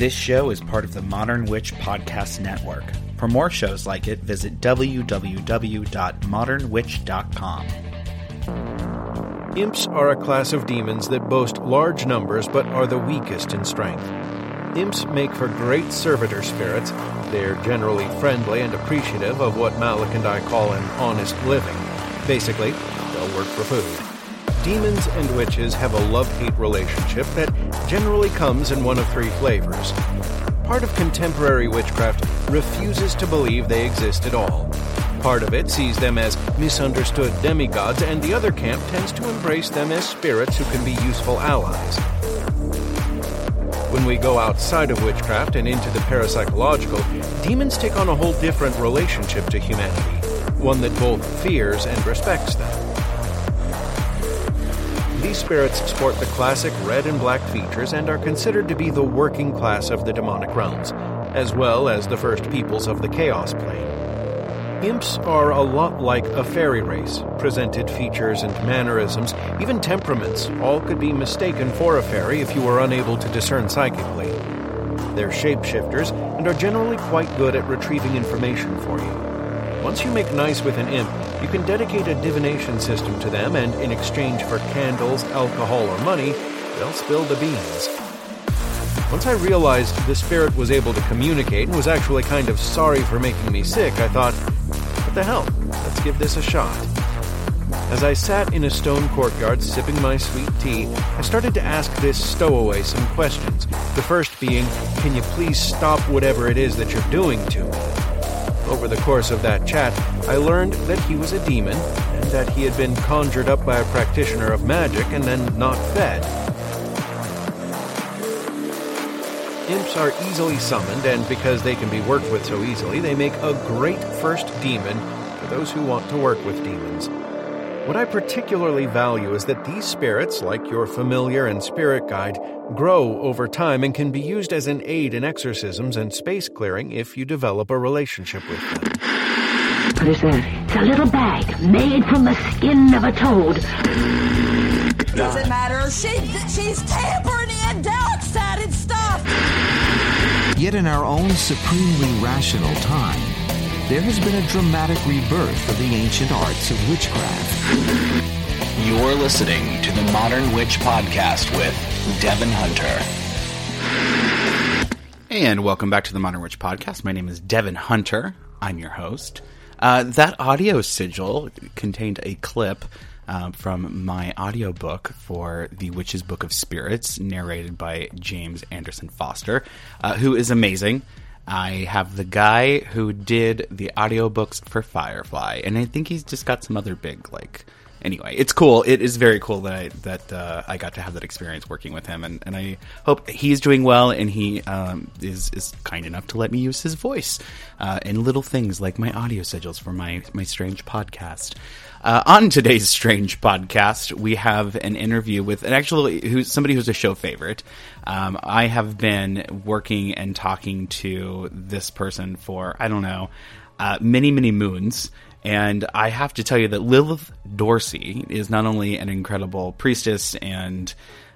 This show is part of the Modern Witch Podcast Network. For more shows like it, visit www.modernwitch.com. Imps are a class of demons that boast large numbers but are the weakest in strength. Imps make for great servitor spirits. They're generally friendly and appreciative of what Malik and I call an honest living. Basically, they'll work for food. Demons and witches have a love hate relationship that generally comes in one of three flavors. Part of contemporary witchcraft refuses to believe they exist at all. Part of it sees them as misunderstood demigods, and the other camp tends to embrace them as spirits who can be useful allies. When we go outside of witchcraft and into the parapsychological, demons take on a whole different relationship to humanity, one that both fears and respects them. These spirits sport the classic red and black features and are considered to be the working class of the demonic realms, as well as the first peoples of the Chaos Plane. Imps are a lot like a fairy race. Presented features and mannerisms, even temperaments, all could be mistaken for a fairy if you were unable to discern psychically. They're shapeshifters and are generally quite good at retrieving information for you. Once you make nice with an imp, you can dedicate a divination system to them, and in exchange for candles, alcohol, or money, they'll spill the beans. Once I realized the spirit was able to communicate and was actually kind of sorry for making me sick, I thought, what the hell? Let's give this a shot. As I sat in a stone courtyard sipping my sweet tea, I started to ask this stowaway some questions. The first being, Can you please stop whatever it is that you're doing to me? Over the course of that chat, I learned that he was a demon, and that he had been conjured up by a practitioner of magic and then not fed. Imps are easily summoned, and because they can be worked with so easily, they make a great first demon for those who want to work with demons. What I particularly value is that these spirits, like your familiar and spirit guide, grow over time and can be used as an aid in exorcisms and space clearing if you develop a relationship with them. What is that? It's a little bag made from the skin of a toad. Doesn't matter. She, she's tampering in dark-sided stuff. Yet in our own supremely rational time, there has been a dramatic rebirth of the ancient arts of witchcraft. You're listening to the Modern Witch Podcast with Devin Hunter. And welcome back to the Modern Witch Podcast. My name is Devin Hunter. I'm your host. Uh, that audio sigil contained a clip uh, from my audiobook for The Witch's Book of Spirits, narrated by James Anderson Foster, uh, who is amazing. I have the guy who did the audiobooks for Firefly, and I think he's just got some other big like. Anyway, it's cool. It is very cool that I that uh, I got to have that experience working with him, and, and I hope he's doing well, and he um, is is kind enough to let me use his voice uh, in little things like my audio sigils for my my strange podcast. Uh, on today's strange podcast, we have an interview with an actually who's somebody who's a show favorite. Um, I have been working and talking to this person for I don't know uh, many many moons. And I have to tell you that Lilith Dorsey is not only an incredible priestess and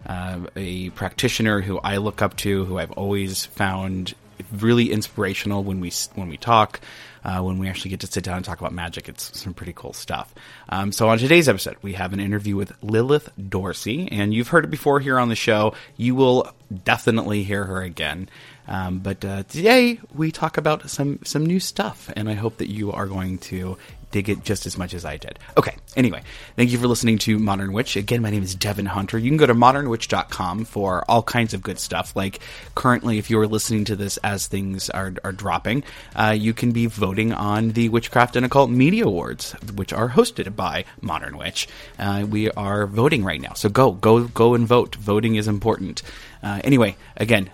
uh, a practitioner who I look up to, who I've always found really inspirational when we when we talk uh, when we actually get to sit down and talk about magic. It's some pretty cool stuff. Um, so on today's episode, we have an interview with Lilith Dorsey, and you've heard it before here on the show. You will definitely hear her again. Um, but uh, today we talk about some some new stuff, and I hope that you are going to dig it just as much as I did. Okay, anyway, thank you for listening to Modern Witch. Again, my name is Devin Hunter. You can go to modernwitch.com for all kinds of good stuff. Like currently, if you are listening to this as things are, are dropping, uh, you can be voting on the Witchcraft and Occult Media Awards, which are hosted by Modern Witch. Uh, we are voting right now, so go, go, go and vote. Voting is important. Uh, anyway, again,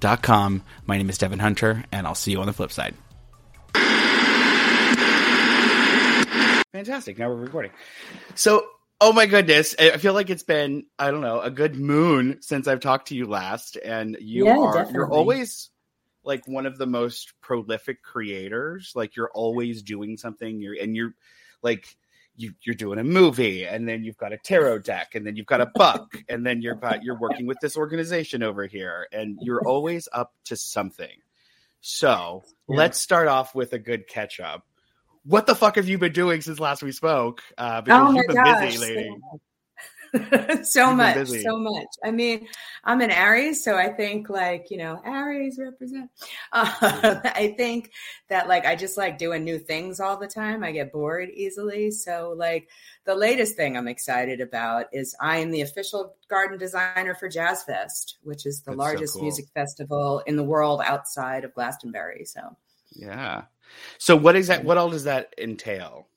modernwitch.com. My name is Devin Hunter, and I'll see you on the flip side. Fantastic. Now we're recording. So, oh my goodness, I feel like it's been I don't know a good moon since I've talked to you last, and you Yeah, are definitely. you're always like one of the most prolific creators. Like you're always doing something. You're and you're like you, you're doing a movie and then you've got a tarot deck and then you've got a buck and then you're you're working with this organization over here and you're always up to something. So Yeah. let's start off with a good catch up. What the fuck have you been doing since last we spoke? Uh, because Oh my you've been gosh. busy, lady. so much, busy. so much. I mean, I'm an Aries, so I think like you know, Aries represent. Uh, I think that like I just like doing new things all the time. I get bored easily, so like the latest thing I'm excited about is I am the official garden designer for Jazz Fest, which is the That's so largest cool. music festival in the world outside of Glastonbury. So. Yeah. So what is that? What all does that entail?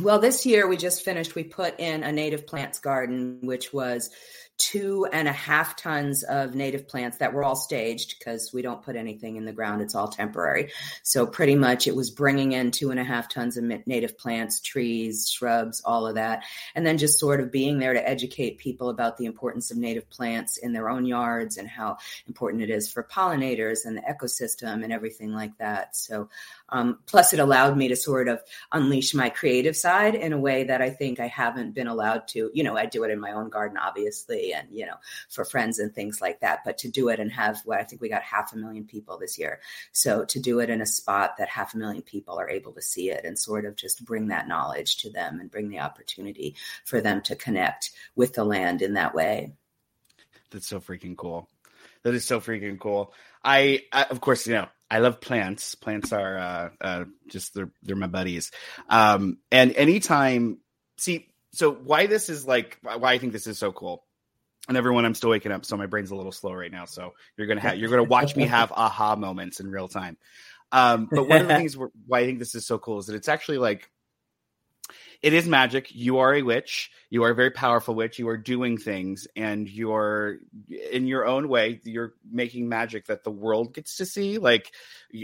Well, this year we just finished. We put in a native plants garden, which was two and a half tons of native plants that were all staged because we don't put anything in the ground. It's all temporary. So, pretty much it was bringing in two and a half tons of native plants, trees, shrubs, all of that. And then just sort of being there to educate people about the importance of native plants in their own yards and how important it is for pollinators and the ecosystem and everything like that. So, um, plus, it allowed me to sort of unleash my creative side in a way that I think I haven't been allowed to. You know, I do it in my own garden, obviously, and, you know, for friends and things like that. But to do it and have what I think we got half a million people this year. So to do it in a spot that half a million people are able to see it and sort of just bring that knowledge to them and bring the opportunity for them to connect with the land in that way. That's so freaking cool. That is so freaking cool. I, I of course, you know, I love plants. Plants are uh, uh, just they're they're my buddies. Um, and anytime, see, so why this is like why I think this is so cool. And everyone, I'm still waking up, so my brain's a little slow right now. So you're gonna have you're gonna watch me have aha moments in real time. Um, but one of the things why I think this is so cool is that it's actually like it is magic. You are a witch. You are a very powerful witch. You are doing things, and you're in your own way. You're making magic that the world gets to see. Like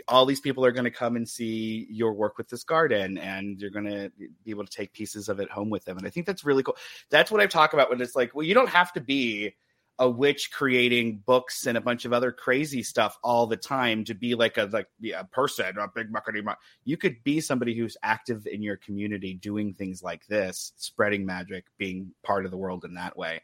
all these people are going to come and see your work with this garden, and you're going to be able to take pieces of it home with them. And I think that's really cool. That's what I talk about when it's like, well, you don't have to be a witch creating books and a bunch of other crazy stuff all the time to be like a like be a person a big muckety muck. You could be somebody who's active in your community, doing things like this, spreading magic, being part of the world in that way,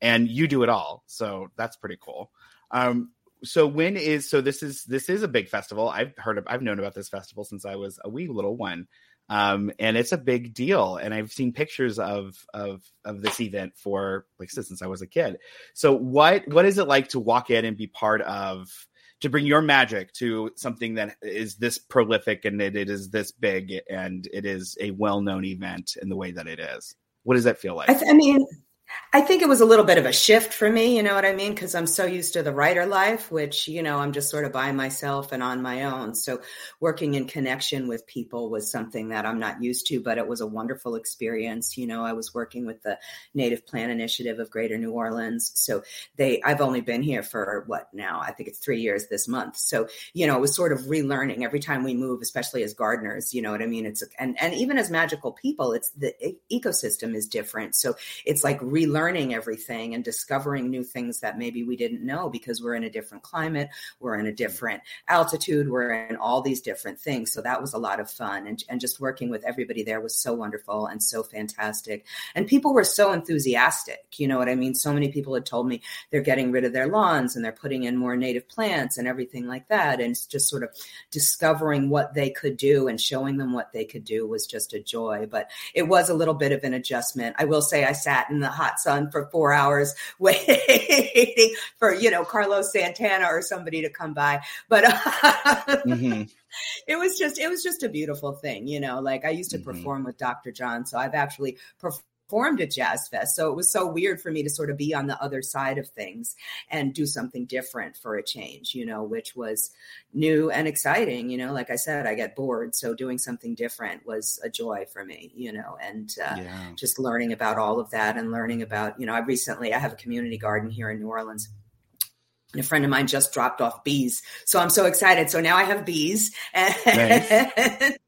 and you do it all. So that's pretty cool. Um, so when is so this is this is a big festival. I've heard of I've known about this festival since I was a wee little one. Um, and it's a big deal. And I've seen pictures of of of this event for like since I was a kid. So what what is it like to walk in and be part of to bring your magic to something that is this prolific and it, it is this big and it is a well-known event in the way that it is? What does that feel like? I, th- I mean, I think it was a little bit of a shift for me, you know what I mean? Because I'm so used to the writer life, which, you know, I'm just sort of by myself and on my own. So working in connection with people was something that I'm not used to, but it was a wonderful experience. You know, I was working with the Native Plant Initiative of Greater New Orleans. So they, I've only been here for what now? I think it's three years this month. So, you know, it was sort of relearning every time we move, especially as gardeners, you know what I mean? It's, and, and even as magical people, it's the ecosystem is different. So it's like relearning everything and discovering new things that maybe we didn't know because we're in a different climate, we're in a mm-hmm. different altitude, we're in all these different things. So that was a lot of fun. And, and just working with everybody there was so wonderful and so fantastic. And people were so enthusiastic. You know what I mean? So many people had told me they're getting rid of their lawns and they're putting in more native plants and everything like that. And just sort of discovering what they could do and showing them what they could do was just a joy. But it was a little bit of an adjustment. I will say I sat in the hot sun for four hours waiting for, you know, Carlos Santana or somebody to come by. But Mhm. it was just it was just a beautiful thing, you know. Like I used to Mhm. perform with Dr. John, so I've actually performed at Jazz Fest. So it was so weird for me to sort of be on the other side of things and do something different for a change, you know, which was new and exciting. You know, like I said, I get bored, so doing something different was a joy for me, you know, and uh, Yeah. just learning about all of that and learning about, you know, I recently I have a community garden here in New Orleans. And a friend of mine just dropped off bees. So I'm so excited. So now I have bees. Nice.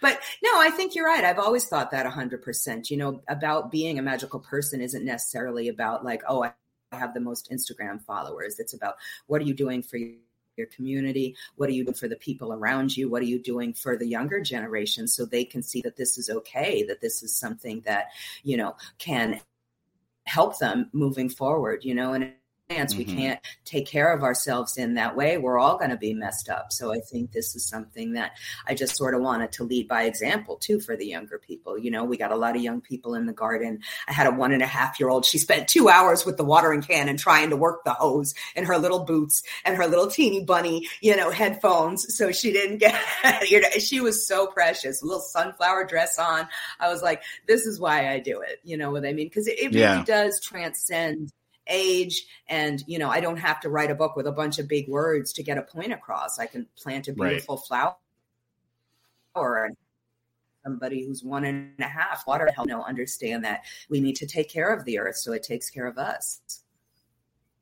But no, I think you're right. I've always thought that 100%. You know, about being a magical person isn't necessarily about like, oh, I have the most Instagram followers. It's about what are you doing for your community? What are you doing for the people around you? What are you doing for the younger generation so they can see that this is okay, that this is something that, you know, can help them moving forward, you know, and mm-hmm. we can't take care of ourselves in that way, we're all going to be messed up. So I think this is something that I just sort of wanted to lead by example too for the younger people. You know, we got a lot of young people in the garden. I had a one and a half year old. She spent two hours with the watering can and trying to work the hose in her little boots and her little teeny bunny, you know, headphones. So she didn't get, you know, she was so precious, a little sunflower dress on. I was like, this is why I do it. You know what I mean? Because it, it really does transcend age and you know i don't have to write a book with a bunch of big words to get a point across. I can plant a beautiful right. flower or somebody who's one and a half water help you know understand that we need to take care of the earth so it takes care of us.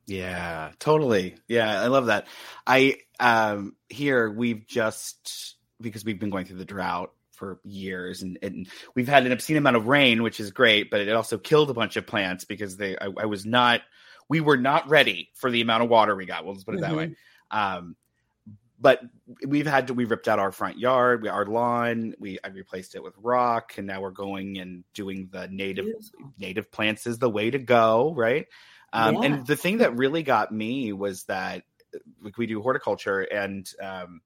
Yeah totally. Yeah i love that. I um here we've just because we've been going through the drought for years and, and we've had an obscene amount of rain which is great but it also killed a bunch of plants because they I, I was not we were not ready for the amount of water we got we'll just put it mm-hmm. that way mm-hmm. um, but we've had to we ripped out our front yard we our lawn we i replaced it with rock and now we're going and doing the native Beautiful. native plants is the way to go right um, yeah. and the thing that really got me was that like we do horticulture and um,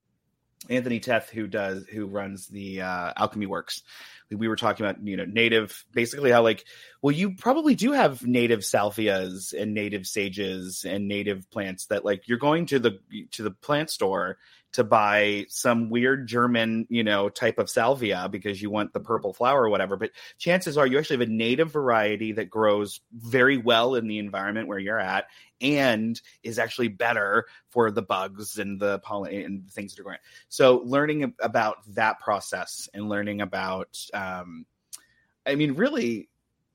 Anthony Teth, who does who runs the uh, Alchemy Works, we were talking about you know native, basically how like well you probably do have native salvias and native sages and native plants that like you're going to the to the plant store to buy some weird German, you know, type of salvia because you want the purple flower or whatever. But chances are you actually have a native variety that grows very well in the environment where you're at and is actually better for the bugs and the pollen and things that are. On. So learning about that process and learning about, um, I mean, really,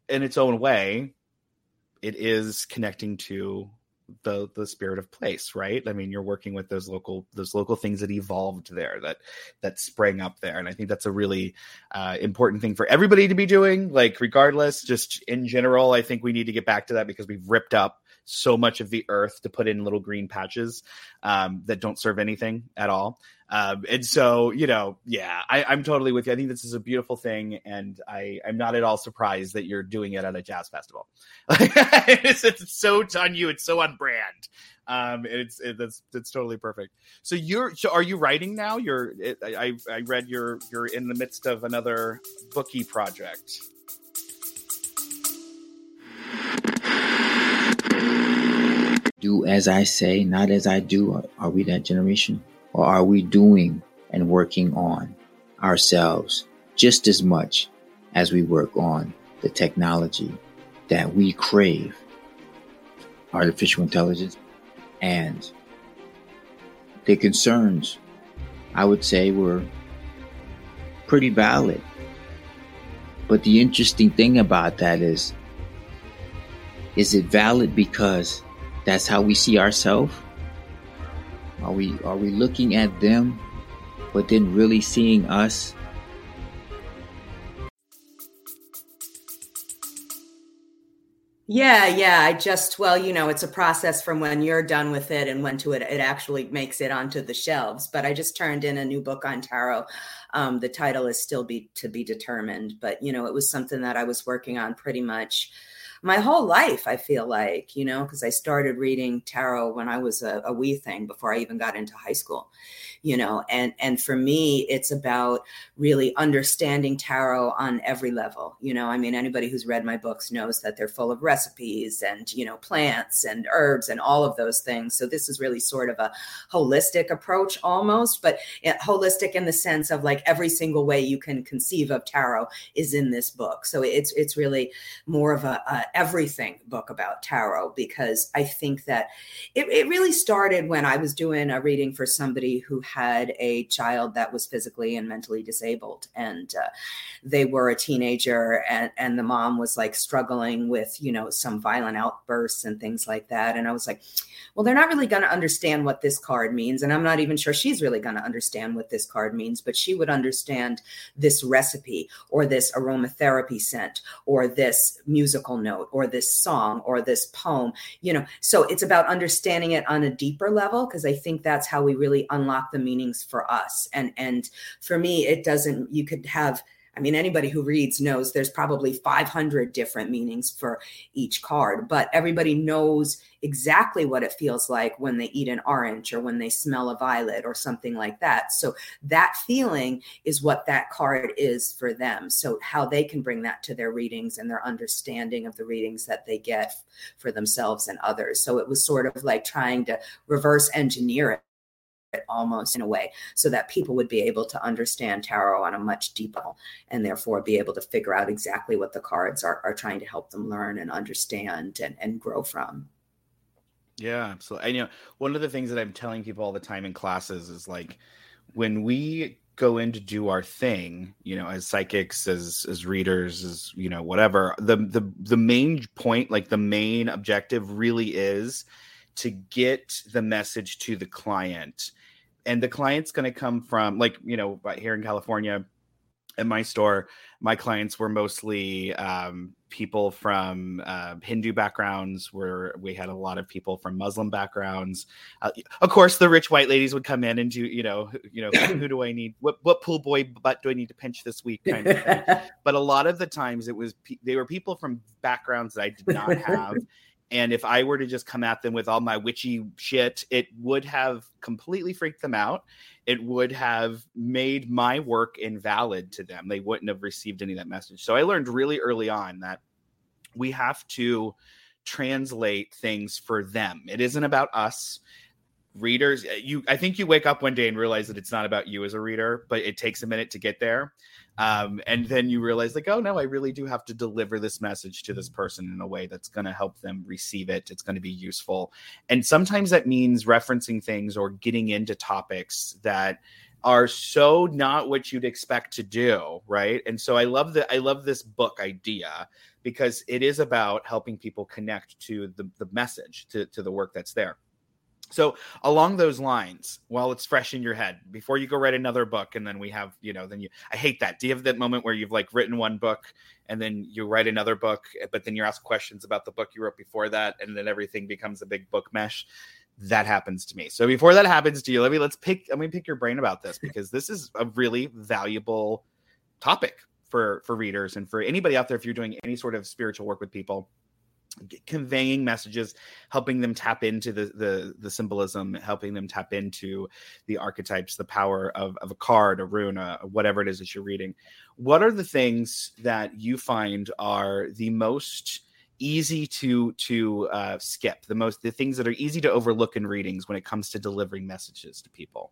in its own way, it is connecting to the the spirit of place right? I mean you're working with those local those local things that evolved there that that sprang up there. And i think that's a really uh, important thing for everybody to be doing. Like regardless just in general i think we need to get back to that because we've ripped up so much of the earth to put in little green patches um, that don't serve anything at all. Um, and so, you know, yeah, I, am totally with you. I think this is a beautiful thing, and I, I'm not at all surprised that you're doing it at a jazz festival. it's, it's, so on you. It's so on brand. Um, it's it, that's that's totally perfect. So you're so are you writing now? You're it, I I read you're you're in the midst of another bookie project. Do as I say, not as I do? Are we that generation? Or are we doing and working on ourselves just as much as we work on the technology that we crave? Artificial intelligence and the concerns, I would say, were pretty valid. But the interesting thing about that is, is it valid because that's how we see ourselves? Are we are we looking at them but then really seeing us? Yeah, yeah. I just, well, you know, it's a process from when you're done with it and when to it, it actually makes it onto the shelves. But I just turned in a new book on tarot. Um, the title is still be to be determined, but you know, it was something that I was working on pretty much my whole life, I feel like, you know, because I started reading tarot when I was a, a wee thing before I even got into high school you know and and for me it's about really understanding tarot on every level you know i mean anybody who's read my books knows that they're full of recipes and you know plants and herbs and all of those things. So this is really sort of a holistic approach almost but holistic in the sense of like every single way you can conceive of tarot is in this book. So it's it's really more of a, a everything book about tarot because i think that it, it really started when i was doing a reading for somebody who had a child that was physically and mentally disabled. And uh, they were a teenager and, and the mom was like struggling with you know some violent outbursts and things like that. And i was like well they're not really going to understand what this card means. And i'm not even sure she's really going to understand what this card means but she would understand this recipe or this aromatherapy scent or this musical note note or this song or this poem you know? So it's about understanding it on a deeper level because i think that's how we really unlock the meanings for us. And and for me it doesn't you could have I mean, anybody who reads knows there's probably 500 different meanings for each card, but everybody knows exactly what it feels like when they eat an orange or when they smell a violet or something like that. So that feeling is what that card is for them. So how they can bring that to their readings and their understanding of the readings that they get for themselves and others. So it was sort of like trying to reverse engineer it almost in a way so that people would be able to understand tarot on a much deeper level and therefore be able to figure out exactly what the cards are, are trying to help them learn and understand and, and grow from. Yeah absolutely. I know one of the things that i'm telling people all the time in classes is like when we go in to do our thing you know as psychics as as readers as you know whatever the the the main point like the main objective really is to get the message to the client and the client's going to come from like you know here in california at my store my clients were mostly um, people from uh, hindu backgrounds where we had a lot of people from muslim backgrounds uh, of course the rich white ladies would come in and do you know you know who do i need what what pool boy butt do i need to pinch this week kind of thing. but a lot of the times it was they were people from backgrounds that i did not have and if I were to just come at them with all my witchy shit, it would have completely freaked them out. It would have made my work invalid to them. They wouldn't have received any of that message. So I learned really early on that we have to translate things for them. It isn't about us readers you i think you wake up one day and realize that it's not about you as a reader but it takes a minute to get there um, and then you realize like oh no i really do have to deliver this message to this person in a way that's going to help them receive it. It's going to be useful. And sometimes that means referencing things or getting into topics that are so not what you'd expect to do right? And so i love that i love this book idea because it is about helping people connect to the, the message to, to the work that's there so along those lines, while it's fresh in your head, before you go write another book, and then we have, you know, then you I hate that. Do you have that moment where you've like written one book and then you write another book, but then you're asked questions about the book you wrote before that, and then everything becomes a big book mesh? That happens to me. So before that happens to you, let me let's pick let me pick your brain about this because this is a really valuable topic for for readers and for anybody out there if you're doing any sort of spiritual work with people conveying messages helping them tap into the, the the symbolism helping them tap into the archetypes the power of, of a card a rune a, whatever it is that you're reading. What are the things that you find are the most easy to to uh, skip the most the things that are easy to overlook in readings when it comes to delivering messages to people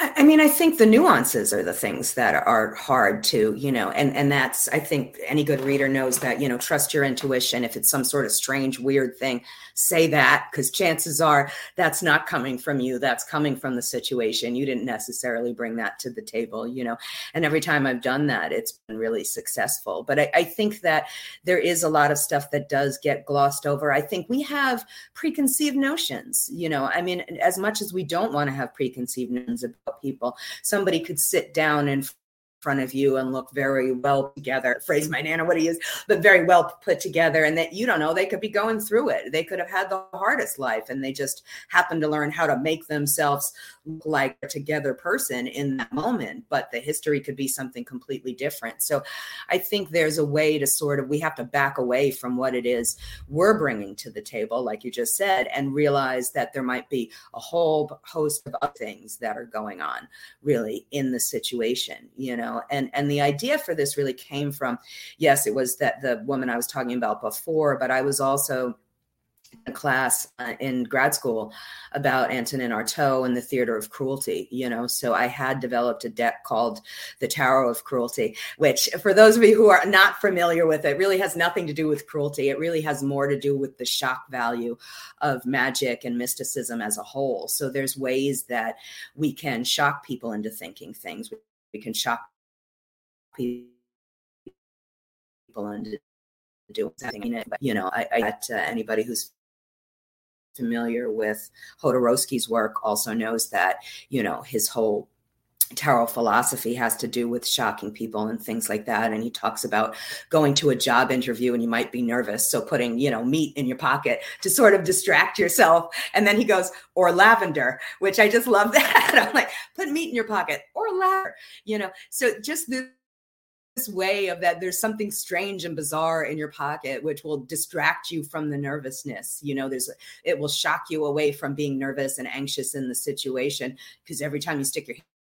I mean, I think the nuances are the things that are hard to, you know, and and that's I think any good reader knows that, you know, trust your intuition. If it's some sort of strange, weird thing, say that because chances are that's not coming from you. That's coming from the situation. You didn't necessarily bring that to the table, you know. And every time I've done that, it's been really successful. But I, I think that there is a lot of stuff that does get glossed over. I think we have preconceived notions, you know. I mean, as much as we don't want to have preconceived notions people. Somebody could sit down and front of you and look very well together. Phrase my nana what he is, but very well put together. And that you don't know, they could be going through it. They could have had the hardest life and they just happen to learn how to make themselves look like a together person in that moment. But the history could be something completely different. So I think there's a way to sort of, we have to back away from what it is we're bringing to the table, like you just said, and realize that there might be a whole host of other things that are going on really in the situation, you know and and the idea for this really came from yes it was that the woman i was talking about before but i was also in a class uh, in grad school about Antonin Artaud and the theater of cruelty, you know. So I had developed a deck called the Tarot of Cruelty, which, for those of you who are not familiar with it, really has nothing to do with cruelty. It really has more to do with the shock value of magic and mysticism as a whole. So there's ways that we can shock people into thinking things. We can shock people and do something. But, you know, I, I uh, anybody who's familiar with Jodorowsky's work also knows that, you know, his whole tarot philosophy has to do with shocking people and things like that and he talks about going to a job interview and you might be nervous so putting you know meat in your pocket to sort of distract yourself and then he goes or lavender which i just love that i'm like put meat in your pocket or lavender you know so just this way of that there's something strange and bizarre in your pocket which will distract you from the nervousness. You know there's it will shock you away from being nervous and anxious in the situation because every time you stick your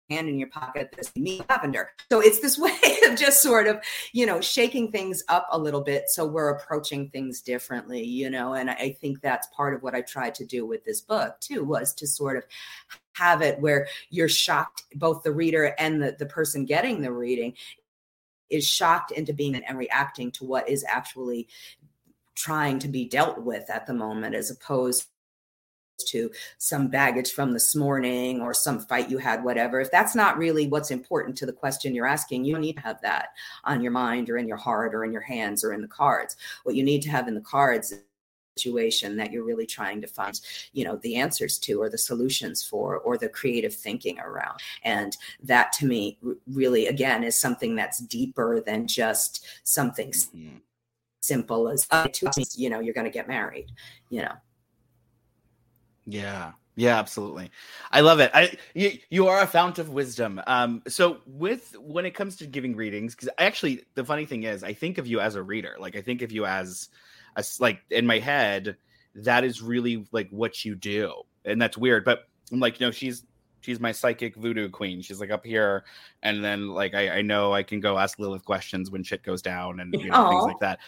hand in your pocket this me lavender. So it's this way of just sort of you know shaking things up a little bit so we're approaching things differently you know and i think that's part of what i tried to do with this book too was to sort of have it where you're shocked both the reader and the, the person getting the reading is shocked into being and reacting to what is actually trying to be dealt with at the moment as opposed to some baggage from this morning or some fight you had, whatever. If that's not really what's important to the question you're asking, you don't need to have that on your mind or in your heart or in your hands or in the cards. What you need to have in the cards situation that you're really trying to find you know the answers to or the solutions for or the creative thinking around and that to me really again is something that's deeper than just something mm-hmm. simple as uh, you know you're going to get married you know yeah. Yeah, absolutely. I love it. I you, you are a fount of wisdom. Um so with when it comes to giving readings cuz actually the funny thing is I think of you as a reader. Like I think of you as like in my head that is really like what you do. And that's weird, but I'm like, you know, she's she's my psychic voodoo queen. She's like up here, and then like I, I know I can go ask Lilith questions when shit goes down and you know, Aww, things like that.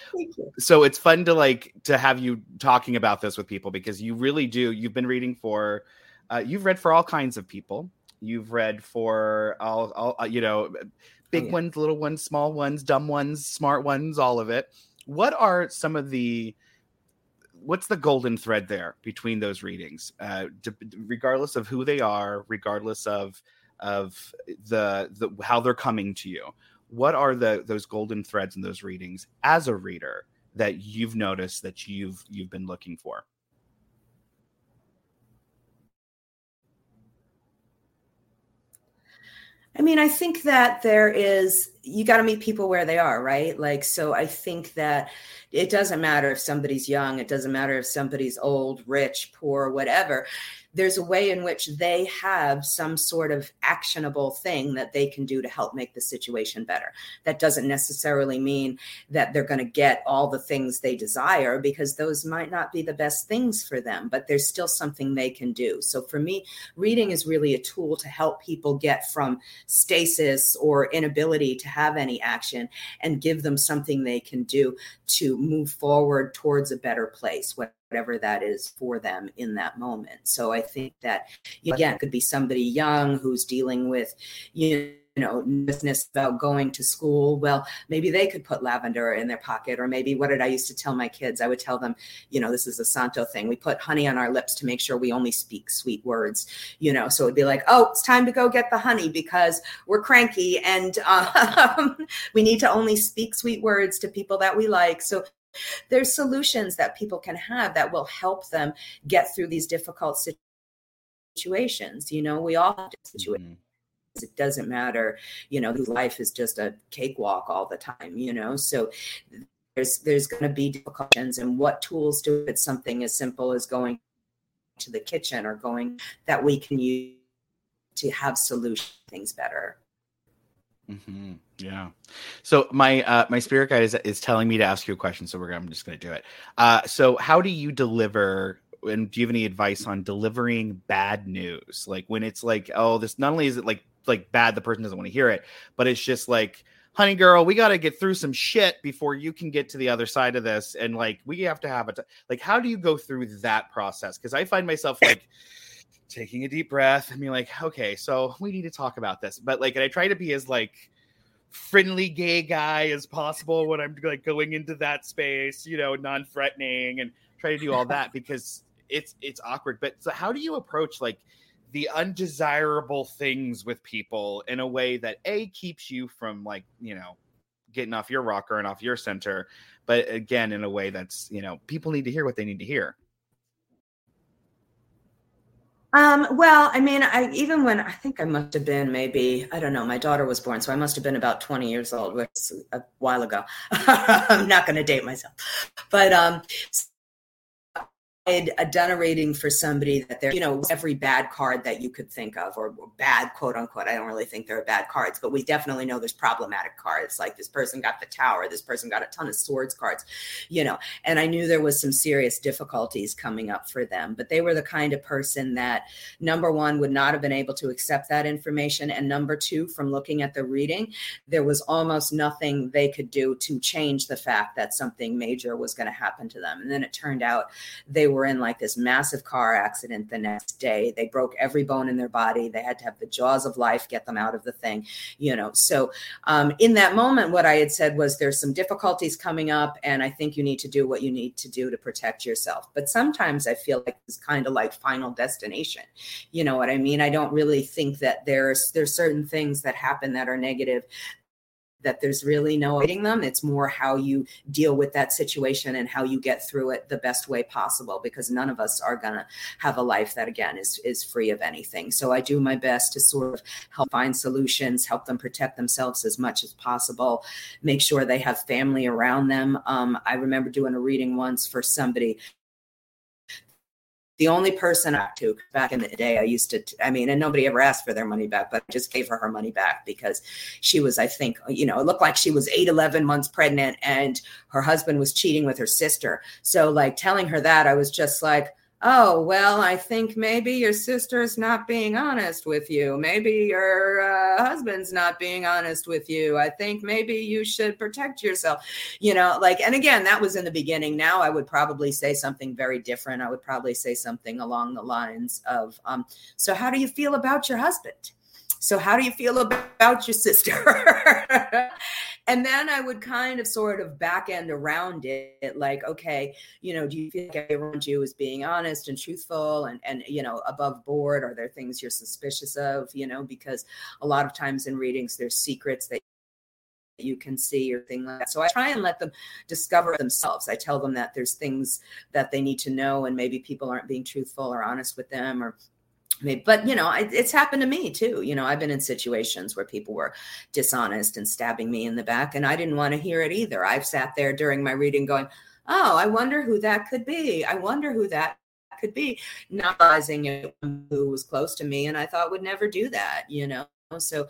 So it's fun to like to have you talking about this with people because you really do. You've been reading for, uh, you've read for all kinds of people. You've read for all, all uh, you know, big oh, yeah. ones, little ones, small ones, dumb ones, smart ones, all of it. What are some of the what's the golden thread there between those readings? Uh, regardless of who they are regardless of of the, the how they're coming to you what are the those golden threads in those readings as a reader that you've noticed that you've you've been looking for? I mean, I think that there is, you got to meet people where they are, right? Like, so I think that it doesn't matter if somebody's young, it doesn't matter if somebody's old, rich, poor, whatever there's a way in which they have some sort of actionable thing that they can do to help make the situation better. That doesn't necessarily mean that they're going to get all the things they desire because those might not be the best things for them, but there's still something they can do. So for me, reading is really a tool to help people get from stasis or inability to have any action and give them something they can do to move forward towards a better place whatever that is for them in that moment. So I think that again, it could be somebody young who's dealing with you know nervousness about going to school well maybe they could put lavender in their pocket or maybe what did i used to tell my kids i would tell them you know this is a santo thing we put honey on our lips to make sure we only speak sweet words you know so it'd be like oh it's time to go get the honey because we're cranky and um, we need to only speak sweet words to people that we like so there's solutions that people can have that will help them get through these difficult situations. You know, we all have situations. Mm-hmm. It doesn't matter, you know, life is just a cakewalk all the time, you know. So there's there's going to be difficulties, and what tools do it? Something as simple as going to the kitchen or going that we can use to have solution things better. Mm-hmm. Yeah. So my uh, my spirit guide is is telling me to ask you a question, so we're I'm just going to do it. Uh, so how do you deliver? And do you have any advice on delivering bad news? Like when it's like, oh, this not only is it like like bad, the person doesn't want to hear it, but it's just like, honey girl, we got to get through some shit before you can get to the other side of this, and like we have to have it. Like, how do you go through that process? Because I find myself like taking a deep breath and being like, okay, so we need to talk about this. But like, and I try to be as like friendly gay guy as possible when I'm like going into that space, you know, non-threatening and try to do all that because it's it's awkward. But so how do you approach like the undesirable things with people in a way that a keeps you from like, you know, getting off your rocker and off your center, but again in a way that's, you know, people need to hear what they need to hear. Um, well, I mean, I even when I think I must have been maybe I don't know. My daughter was born, so I must have been about twenty years old, which is a while ago. I'm not going to date myself, but um, a rating for somebody that they're, you know, every bad card that you could think of, or bad quote unquote. I don't really think there are bad cards, but we definitely know there's problematic cards. Like this person got the tower, this person got a ton of swords cards, you know. And I knew there was some serious difficulties coming up for them, but they were the kind of person that number one would not have been able to accept that information, and number two, from looking at the reading, there was almost nothing they could do to change the fact that something major was going to happen to them. And then it turned out they were in like this massive car accident the next day. They broke every bone in their body. They had to have the jaws of life get them out of the thing, you know. So um, in that moment, what I had said was there's some difficulties coming up, and I think you need to do what you need to do to protect yourself. But sometimes I feel like it's kind of like final destination. You know what I mean? I don't really think that there's there's certain things that happen that are negative that there's really no avoiding them. It's more how you deal with that situation and how you get through it the best way possible because none of us are going to have a life that again is is free of anything. So I do my best to sort of help find solutions, help them protect themselves as much as possible, make sure they have family around them. Um, I remember doing a reading once for somebody the only person I to back in the day, I used to, I mean, and nobody ever asked for their money back, but I just gave her her money back because she was, I think, you know, it looked like she was eight, 11 months pregnant and her husband was cheating with her sister. So, like, telling her that, I was just like, oh well i think maybe your sister's not being honest with you. Maybe your uh, husband's not being honest with you. I think maybe you should protect yourself you know like and again that was in the beginning. Now i would probably say something very different. I would probably say something along the lines of um, so how do you feel about your husband so, how do you feel about your sister? and then I would kind of sort of back end around it, like, okay, you know, do you feel like everyone you is being honest and truthful and, and, you know, above board? Are there things you're suspicious of, you know, because a lot of times in readings, there's secrets that you can see or thing like that. So I try and let them discover themselves. I tell them that there's things that they need to know and maybe people aren't being truthful or honest with them or but you know it's happened to me too you know i've been in situations where people were dishonest and stabbing me in the back and i didn't want to hear it either. I've sat there during my reading going oh i wonder who that could be. I wonder who that could be. Not realizing it who was close to me and i thought would never do that you know so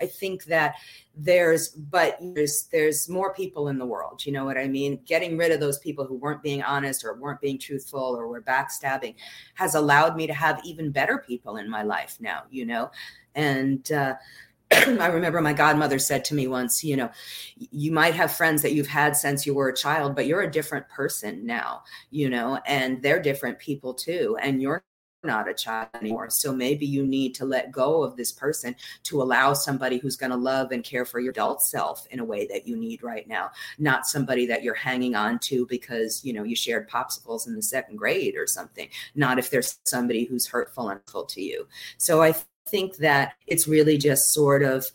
i think that there's but there's there's more people in the world you know what i mean? Getting rid of those people who weren't being honest or weren't being truthful or were backstabbing has allowed me to have even better people in my life now you know? And uh I remember my godmother said to me once, you know, you might have friends that you've had since you were a child, but you're a different person now, you know, and they're different people too. And you're not a child anymore. So maybe you need to let go of this person to allow somebody who's going to love and care for your adult self in a way that you need right now, not somebody that you're hanging on to because, you know, you shared popsicles in the second grade or something, not if there's somebody who's hurtful and full to you. So I think that it's really just sort of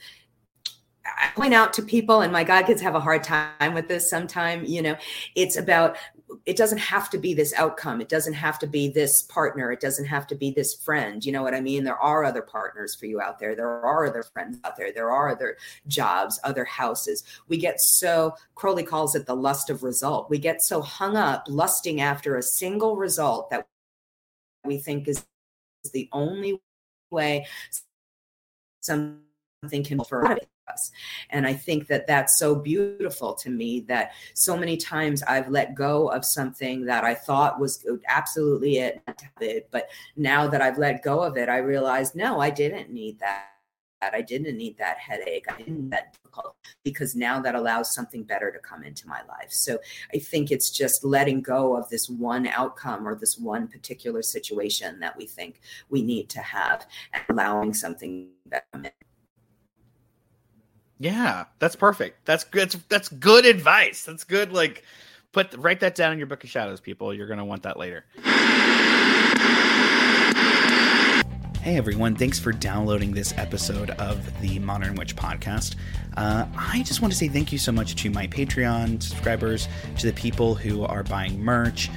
I point out to people, and my God kids have a hard time with this sometime, you know, it's about it doesn't have to be this outcome. It doesn't have to be this partner. It doesn't have to be this friend. You know what I mean? There are other partners for you out there. There are other friends out there. There are other jobs, other houses. We get so, Crowley calls it the lust of result. We get so hung up lusting after a single result that we think is the only way something can for us. And I think that that's so beautiful to me that so many times I've let go of something that I thought was absolutely it, but now that I've let go of it, I realized no, I didn't need that. I didn't need that headache. I didn't need that difficult because now that allows something better to come into my life. So I think it's just letting go of this one outcome or this one particular situation that we think we need to have and allowing something better yeah, that's perfect. That's good. That's, that's good advice. That's good. Like, put write that down in your book of shadows, people. You're gonna want that later. Hey everyone, thanks for downloading this episode of the Modern Witch podcast. Uh, I just want to say thank you so much to my Patreon subscribers, to the people who are buying merch,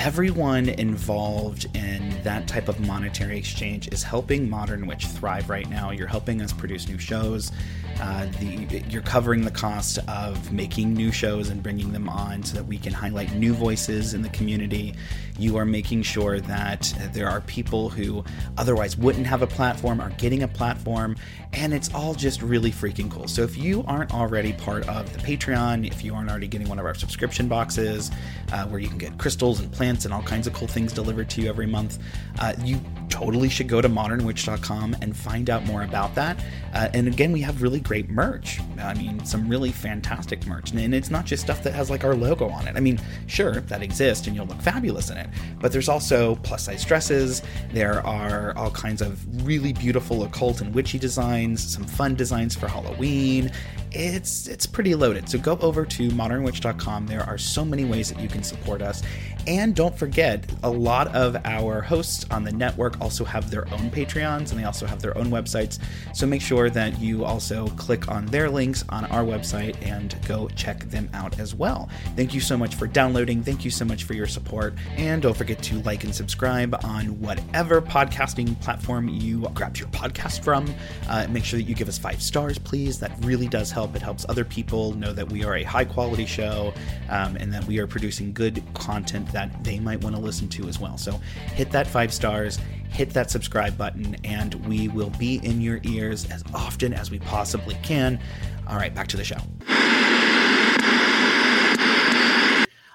everyone involved in that type of monetary exchange is helping Modern Witch thrive right now. You're helping us produce new shows. Uh, the you're covering the cost of making new shows and bringing them on so that we can highlight new voices in the community. You are making sure that there are people who otherwise wouldn't have a platform are getting a platform, and it's all just really freaking cool. So if you aren't already part of the Patreon, if you aren't already getting one of our subscription boxes uh, where you can get crystals and plants and all kinds of cool things delivered to you every month, uh, you totally should go to modernwitch.com and find out more about that. Uh, and again, we have really great merch. I mean, some really fantastic merch. And it's not just stuff that has like our logo on it. I mean, sure, that exists and you'll look fabulous in it. But there's also plus size dresses. There are all kinds of really beautiful occult and witchy designs, some fun designs for Halloween. It's it's pretty loaded. So go over to modernwitch.com. There are so many ways that you can support us. And don't forget, a lot of our hosts on the network also have their own Patreons and they also have their own websites. So make sure that you also click on their links on our website and go check them out as well. Thank you so much for downloading. Thank you so much for your support. And don't forget to like and subscribe on whatever podcasting platform you grab your podcast from. Uh, make sure that you give us five stars, please. That really does help. It helps other people know that we are a high quality show um, and that we are producing good content that they might want to listen to as well. So hit that five stars, hit that subscribe button, and we will be in your ears as often as we possibly can. All right, back to the show.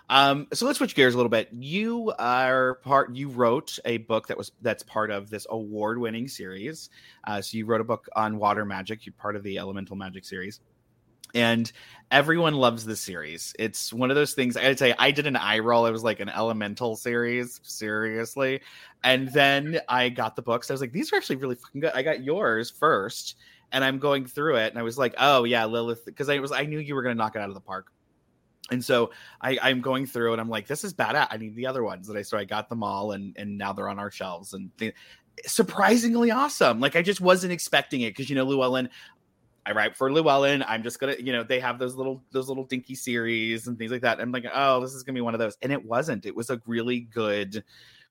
Um, so let's switch gears a little bit. You are part. You wrote a book that was that's part of this award-winning series. Uh, so you wrote a book on water magic. You're part of the Elemental Magic series and everyone loves the series. It's one of those things. I gotta tell you, I did an eye roll. It was like an elemental series, seriously. And then I got the books. I was like, these are actually really fucking good. I got yours first, and I'm going through it, and I was like, oh yeah, Lilith, because I was I knew you were gonna knock it out of the park. And so I, I'm going through and I'm like, this is bad. I need the other ones. And I so I got them all, and and now they're on our shelves. And they, surprisingly awesome. Like I just wasn't expecting it because you know Llewellyn, I write for Llewellyn. I'm just gonna, you know, they have those little those little dinky series and things like that. I'm like, oh, this is gonna be one of those, and it wasn't. It was a really good,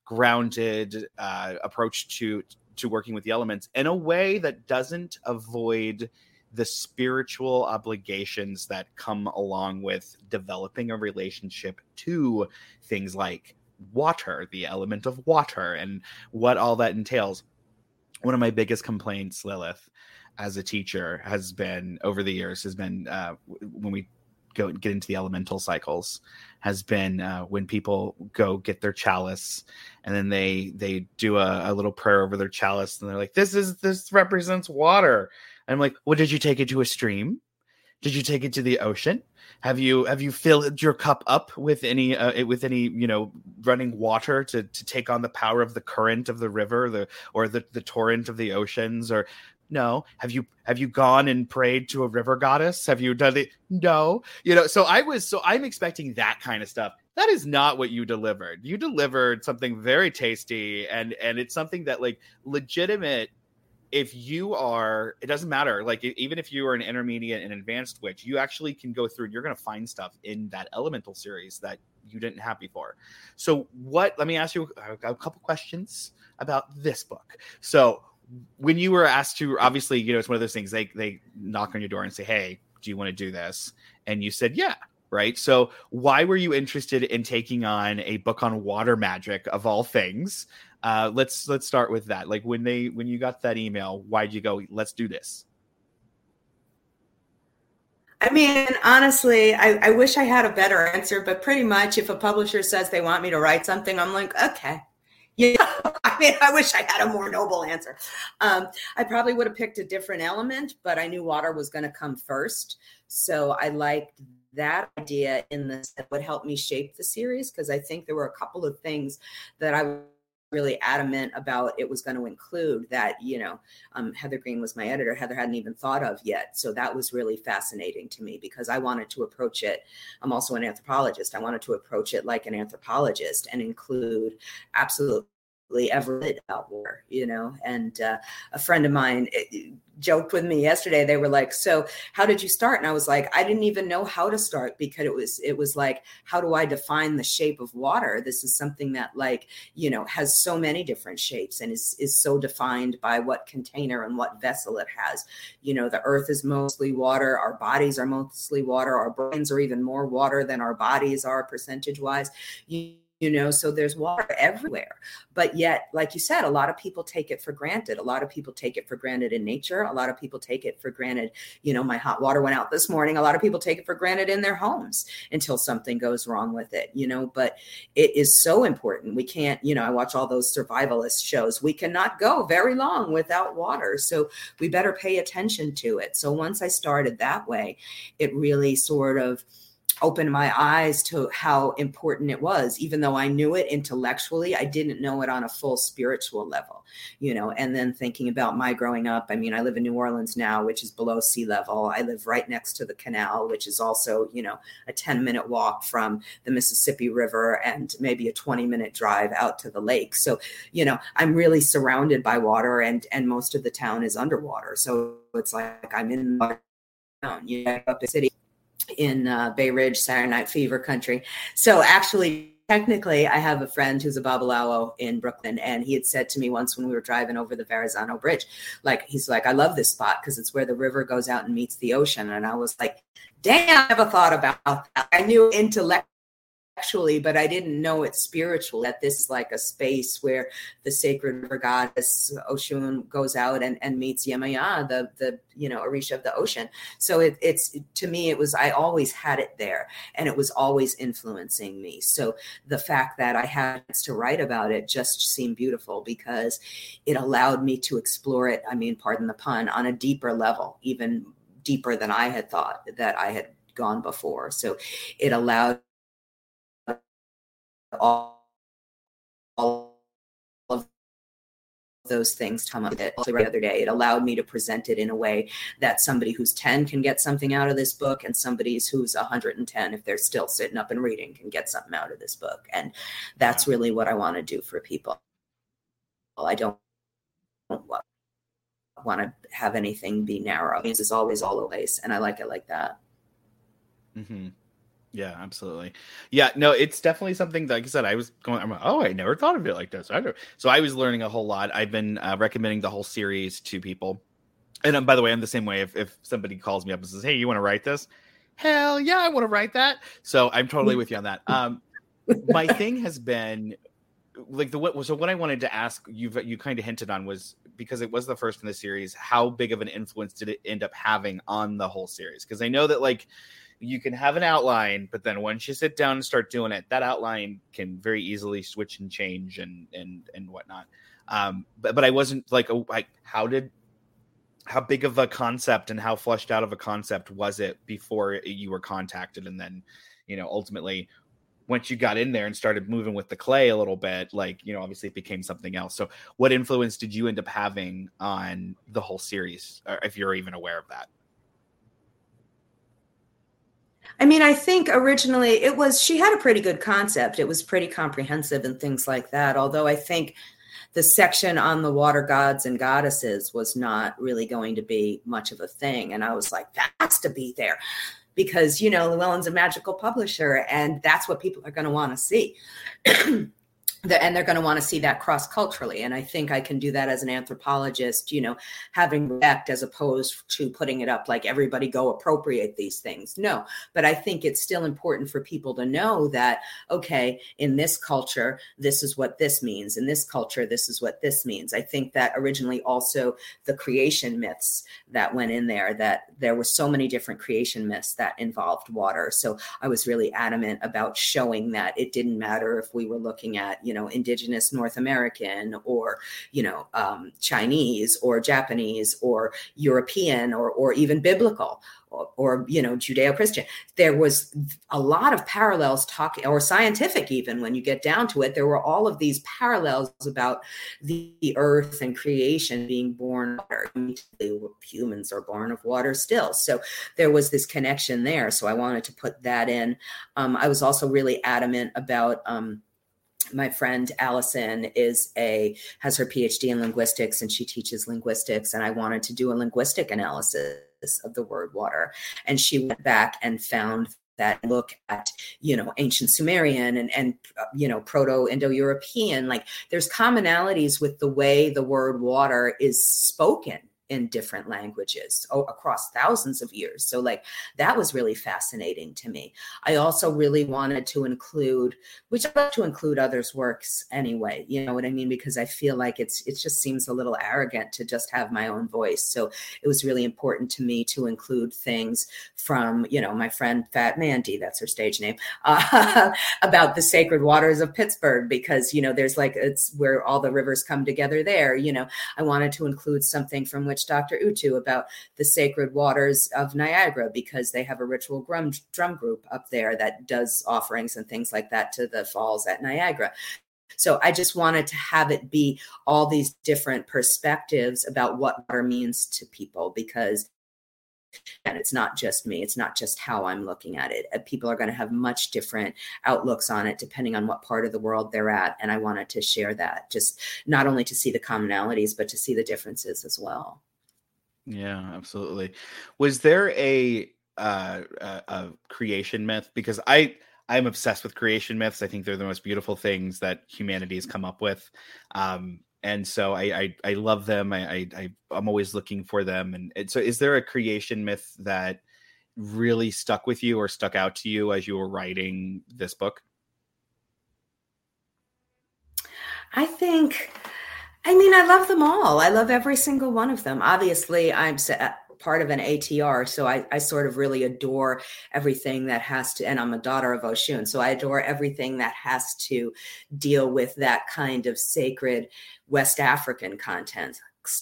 grounded uh, approach to to working with the elements in a way that doesn't avoid the spiritual obligations that come along with developing a relationship to things like water, the element of water, and what all that entails. One of my biggest complaints, Lilith, as a teacher has been over the years has been uh, when we go get into the elemental cycles has been uh, when people go get their chalice and then they they do a, a, little prayer over their chalice and they're like this is this represents water. And i'm like well did you take it to a stream? Did you take it to the ocean? Have you have you filled your cup up with any uh, with any you know running water to to take on the power of the current of the river the or the the torrent of the oceans or no. Have you have you gone and prayed to a river goddess? Have you done it? No. You know, so I was so I'm expecting that kind of stuff. That is not what you delivered. You delivered something very tasty and and it's something that like legitimate if you are it doesn't matter like even if you are an intermediate and advanced witch you actually can go through and you're going to find stuff in that elemental series that you didn't have before so what let me ask you a, a couple questions about this book so when you were asked to obviously you know it's one of those things they they knock on your door and say hey do you want to do this? And you said yeah. Right? So why were you interested in taking on a book on water magic of all things? Uh, let's let's start with that. Like when they when you got that email why'd you go let's do this I mean, honestly, I, I wish I had a better answer, but pretty much if a publisher says they want me to write something, I'm like, okay, yeah, I mean, I wish I had a more noble answer. Um, I probably would have picked a different element, but I knew water was going to come first. So I liked that idea in this that would help me shape the series because I think there were a couple of things that I really adamant about it was going to include that you know um, heather greene was my editor heather hadn't even thought of yet. So that was really fascinating to me because i wanted to approach it i'm also an anthropologist i wanted to approach it like an anthropologist and include absolute ever did about war, you know. And uh, a friend of mine eh, joked with me yesterday. They were like, "So, how did you start?" And I was like, "I didn't even know how to start because it was it was like, how do I define the shape of water? This is something that like you know has so many different shapes and is is so defined by what container and what vessel it has. You know, the Earth is mostly water. Our bodies are mostly water. Our brains are even more water than our bodies are percentage wise. You, you know so there's water everywhere. But yet like you said a lot of people take it for granted. A lot of people take it for granted in nature. A lot of people take it for granted you know my hot water went out this morning. A lot of people take it for granted in their homes until something goes wrong with it you know but it is so important. We can't you know i watch all those survivalist shows. We cannot go very long without water. So we better pay attention to it. So once i started that way it really sort of opened my eyes to how important it was. Even though i knew it intellectually i didn't know it on a full spiritual level you know and then thinking about my growing up i mean i live in new orleans now which is below sea level. I live right next to the canal which is also you know a 10 minute walk from the mississippi river and maybe a 20 minute drive out to the lake. So you know i'm really surrounded by water and and most of the town is underwater. So it's like i'm in the town you know up the city in uh, Bay Ridge, Saturday Night Fever country. So actually, technically, I have a friend who's a Babalawo in Brooklyn, and he had said to me once when we were driving over the Verrazano Bridge, like he's like, I love this spot because it's where the river goes out and meets the ocean. And I was like, damn, I never thought about that. I knew intellect Actually, but I didn't know it spiritual. That this is like a space where the sacred goddess Oshun goes out and, and meets Yemaya, the the you know Orisha of the ocean. So it, it's to me, it was I always had it there, and it was always influencing me. So the fact that I had to write about it just seemed beautiful because it allowed me to explore it. I mean, pardon the pun, on a deeper level, even deeper than I had thought that I had gone before. So it allowed all, all of those things come up it the other day. It allowed me to present it in a way that somebody who's 10 can get something out of this book and somebody who's 110, if they're still sitting up and reading, can get something out of this book. And that's really what I want to do for people. I don't want to have anything be narrow. It's always all the ways, and I like it like that. Mm-hmm. Yeah, absolutely. Yeah, no, it's definitely something. Like I said, I was going. I'm like, oh, I never thought of it like this. I know. So I was learning a whole lot. I've been uh, recommending the whole series to people. And um, by the way, I'm the same way. If if somebody calls me up and says, "Hey, you want to write this?" Hell yeah, I want to write that. So I'm totally with you on that. Um, my thing has been like the what. So what I wanted to ask you, you kind of hinted on was because it was the first in the series. How big of an influence did it end up having on the whole series? Because I know that like you can have an outline, but then once you sit down and start doing it, that outline can very easily switch and change and and and whatnot. Um, but but I wasn't like oh, like how did how big of a concept and how fleshed out of a concept was it before you were contacted, and then you know ultimately once you got in there and started moving with the clay a little bit, like, you know, obviously it became something else. So, what influence did you end up having on the whole series, if you're even aware of that? I mean, I think originally it was, she had a pretty good concept. It was pretty comprehensive and things like that. Although I think the section on the water gods and goddesses was not really going to be much of a thing. And I was like, that has to be there because, you know, Llewellyn's a magical publisher and that's what people are going to want to see. and they're going to want to see that cross culturally. And i think i can do that as an anthropologist you know having respect as opposed to putting it up like everybody go appropriate these things. No but i think it's still important for people to know that okay in this culture this is what this means. In this culture this is what this means. I think that originally also the creation myths that went in there that there were so many different creation myths that involved water. So i was really adamant about showing that it didn't matter if we were looking at you know indigenous north american or you know um, chinese or japanese or european or or even biblical or, or you know judeo-christian. There was a lot of parallels talking or scientific even when you get down to it there were all of these parallels about the, earth and creation being born water. Humans are born of water still. So there was this connection there. So i wanted to put that in. Um, i was also really adamant about um, my friend Allison is a has her PhD in linguistics and she teaches linguistics and I wanted to do a linguistic analysis of the word water. And she went back and found that look at you know ancient sumerian and and uh, you know proto indo-european like there's commonalities with the way the word water is spoken in different languages across thousands of years. So, like, that was really fascinating to me. I also really wanted to include, which I love to include others' works anyway. You know what I mean? Because I feel like it's it just seems a little arrogant to just have my own voice. So, it was really important to me to include things from, you know, my friend Fat Mandy, that's her stage name, uh, about the sacred waters of Pittsburgh, because, you know, there's like, it's where all the rivers come together there. You know, I wanted to include something from Dr. Utu about the sacred waters of Niagara because they have a ritual drum, drum group up there that does offerings and things like that to the falls at Niagara. So I just wanted to have it be all these different perspectives about what water means to people because and it's not just me it's not just how i'm looking at it. Uh, people are going to have much different outlooks on it depending on what part of the world they're at and i wanted to share that just not only to see the commonalities but to see the differences as well. Yeah absolutely. Was there a uh a, a creation myth? Because i i'm obsessed with creation myths. I think they're the most beautiful things that humanity has come up with. Um and so I, I, I love them. I, I I'm always looking for them. And, and so, is there a creation myth that really stuck with you or stuck out to you as you were writing this book? I think, I mean, I love them all. I love every single one of them. Obviously, I'm part of an ATR. So I, I sort of really adore everything that has to, and I'm a daughter of Oshun. So I adore everything that has to deal with that kind of sacred West African content,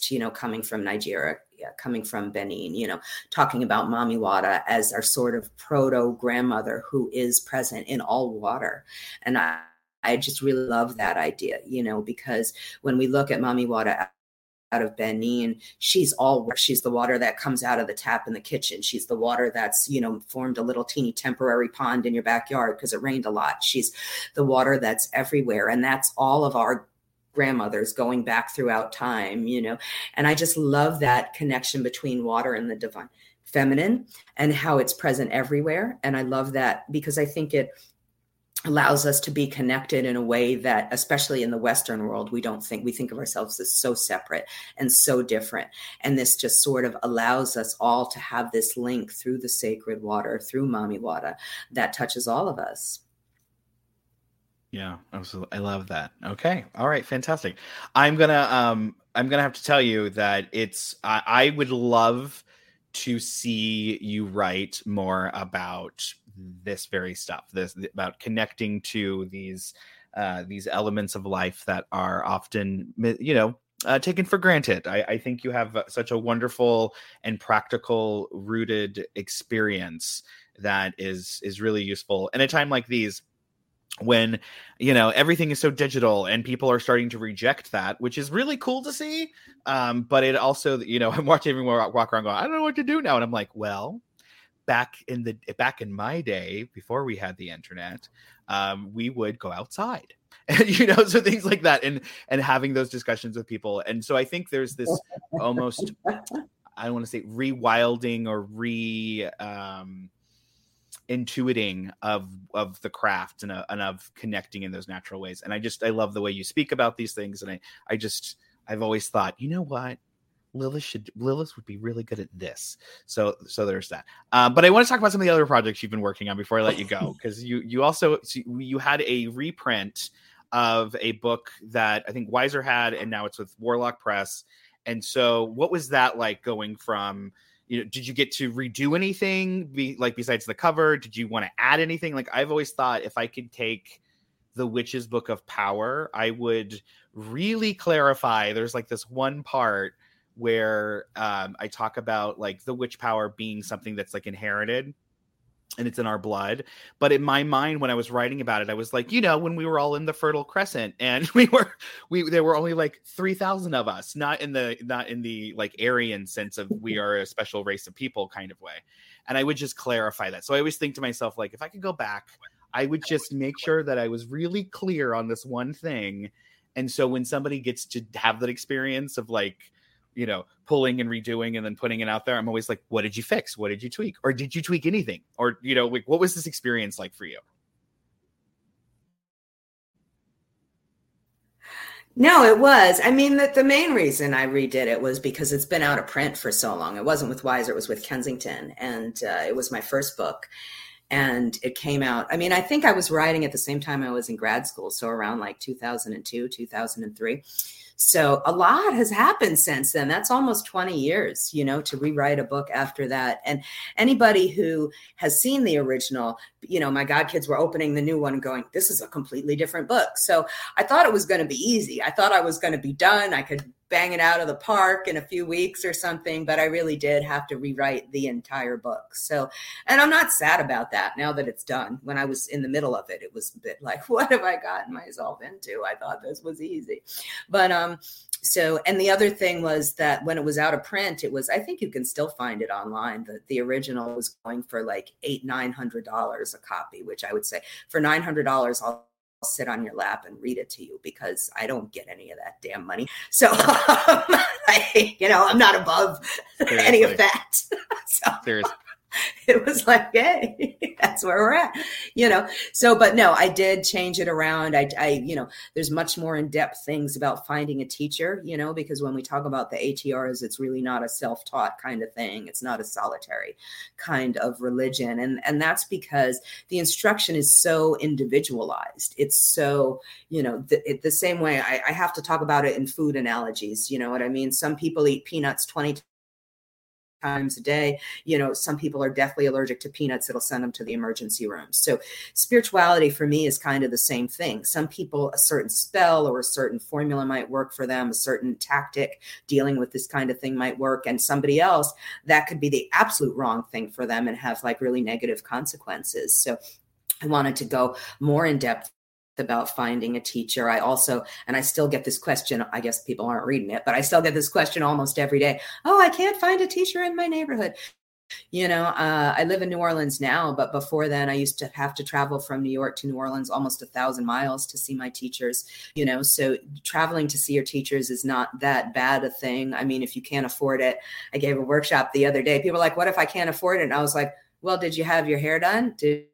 you know, coming from Nigeria, coming from Benin, you know, talking about Mami Wata as our sort of proto grandmother who is present in all water. And I, I just really love that idea, you know, because when we look at Mami Wata out of Benin, she's all she's the water that comes out of the tap in the kitchen. She's the water that's, you know, formed a little teeny temporary pond in your backyard because it rained a lot. She's the water that's everywhere. And that's all of our grandmothers going back throughout time, you know. And I just love that connection between water and the divine feminine and how it's present everywhere. And I love that because I think it allows us to be connected in a way that especially in the western world we don't think we think of ourselves as so separate and so different. And this just sort of allows us all to have this link through the sacred water through mami wata that touches all of us. Yeah absolutely i love that. Okay all right fantastic. I'm gonna um i'm gonna have to tell you that it's i, I would love to see you write more about this very stuff this about connecting to these uh, these elements of life that are often you know uh, taken for granted. I, I, think you have such a wonderful and practical rooted experience that is is really useful. And a time like these, when you know everything is so digital and people are starting to reject that, which is really cool to see. Um, but it also, you know, I'm watching everyone walk around going, I don't know what to do now, and I'm like, well, back in the back in my day before we had the internet um, we would go outside and you know so things like that and and having those discussions with people. And so i think there's this almost i don't want to say rewilding or re um intuiting of of the craft and, uh, and of connecting in those natural ways. And i just i love the way you speak about these things and i i just i've always thought you know what Lilith should Lilith would be really good at this. So so there's that. Uh, but I want to talk about some of the other projects you've been working on before I let you go because you you also you had a reprint of a book that I think Weiser had, and now it's with Warlock Press. And so, what was that like going from? You know, did you get to redo anything? Be, like besides the cover, did you want to add anything? Like I've always thought, if I could take the Witch's Book of Power, I would really clarify. There's like this one part where um, I talk about like the witch power being something that's like inherited and it's in our blood. But in my mind, when I was writing about it, I was like, you know, when we were all in the Fertile Crescent, and we were, we there were only like three thousand of us, not in the not in the like Aryan sense of we are a special race of people kind of way. And I would just clarify that. So I always think to myself, like, if I could go back, I would just make sure that I was really clear on this one thing. And so when somebody gets to have that experience of like, you know, pulling and redoing and then putting it out there, I'm always like, what did you fix? What did you tweak? Or did you tweak anything? Or, you know, like, what was this experience like for you? No, it was. I mean, the, the main reason I redid it was because it's been out of print for so long. It wasn't with Weiser, it was with Kensington. And uh, it was my first book. And it came out. I mean, I think I was writing at the same time I was in grad school. So around like 2002, 2003. So a lot has happened since then. That's almost 20 years, you know, to rewrite a book after that. And anybody who has seen the original, you know, my god kids were opening the new one going, this is a completely different book. So I thought it was going to be easy. I thought I was going to be done. I could bang it out of the park in a few weeks or something, but I really did have to rewrite the entire book. So, and I'm not sad about that now that it's done. When I was in the middle of it, it was a bit like, what have I gotten myself into? I thought this was easy. But, um, so and the other thing was that when it was out of print it was i think you can still find it online the, the original was going for like eight nine hundred dollars a copy which i would say for nine hundred dollars i'll sit on your lap and read it to you because I don't get any of that damn money. So, um, I, you know, I'm not above Seriously. any of that. so, Seriously. it was like, hey, that's where we're at, you know. So, but no, I did change it around. I, I, you know, there's much more in depth things about finding a teacher, you know, because when we talk about the ATRs, it's really not a self taught kind of thing. It's not a solitary kind of religion, and and that's because the instruction is so individualized. It's so, you know, the, it, the same way. I, I have to talk about it in food analogies. You know what I mean? Some people eat peanuts twenty times a day. You know, some people are deathly allergic to peanuts. It'll send them to the emergency room. So, spirituality for me is kind of the same thing. Some people, a certain spell or a certain formula might work for them, a certain tactic dealing with this kind of thing might work. And somebody else, that could be the absolute wrong thing for them and have like really negative consequences. So, I wanted to go more in depth about finding a teacher. I also, and I still get this question. I guess people aren't reading it, but I still get this question almost every day. Oh, I can't find a teacher in my neighborhood. You know, uh, I live in New Orleans now, but before then, I used to have to travel from New York to New Orleans almost a thousand miles to see my teachers. You know, so traveling to see your teachers is not that bad a thing. I mean, if you can't afford it, I gave a workshop the other day. People like, "What if I can't afford it?" And I was like, "Well, did you have your hair done? Did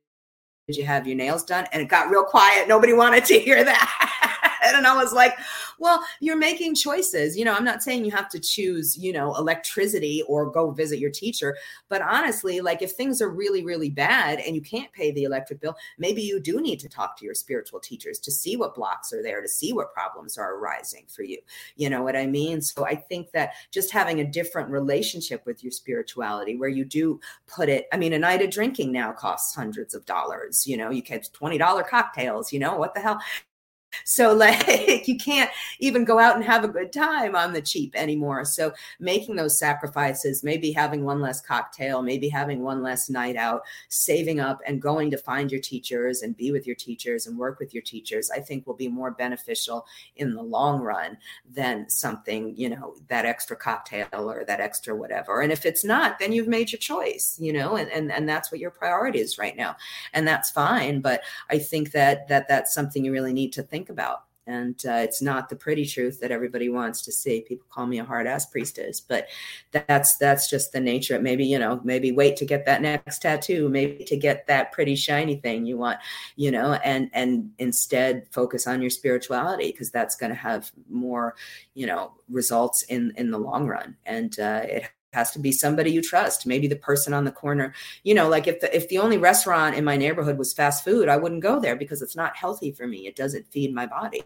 did you have your nails done? And it got real quiet. Nobody wanted to hear that. and I was like, well, you're making choices. You know, I'm not saying you have to choose, you know, electricity or go visit your teacher. But honestly, like if things are really, really bad and you can't pay the electric bill, maybe you do need to talk to your spiritual teachers to see what blocks are there, to see what problems are arising for you. You know what I mean? So I think that just having a different relationship with your spirituality where you do put it, I mean, a night of drinking now costs hundreds of dollars. You know, you get $20 cocktails, you know, what the hell? So like you can't even go out and have a good time on the cheap anymore. So making those sacrifices, maybe having one less cocktail, maybe having one less night out, saving up and going to find your teachers and be with your teachers and work with your teachers, I think will be more beneficial in the long run than something, you know, that extra cocktail or that extra whatever. And if it's not, then you've made your choice, you know, and and, and that's what your priority is right now. And that's fine. But I think that that that's something you really need to think think about. And uh, it's not the pretty truth that everybody wants to see. People call me a hard ass priestess, but that's that's just the nature. Maybe you know, maybe wait to get that next tattoo, maybe to get that pretty shiny thing you want, you know, and and instead focus on your spirituality because that's going to have more, you know, results in in the long run. And uh, it has to be somebody you trust maybe the person on the corner. You know like if the, if the only restaurant in my neighborhood was fast food i wouldn't go there because it's not healthy for me. It doesn't feed my body.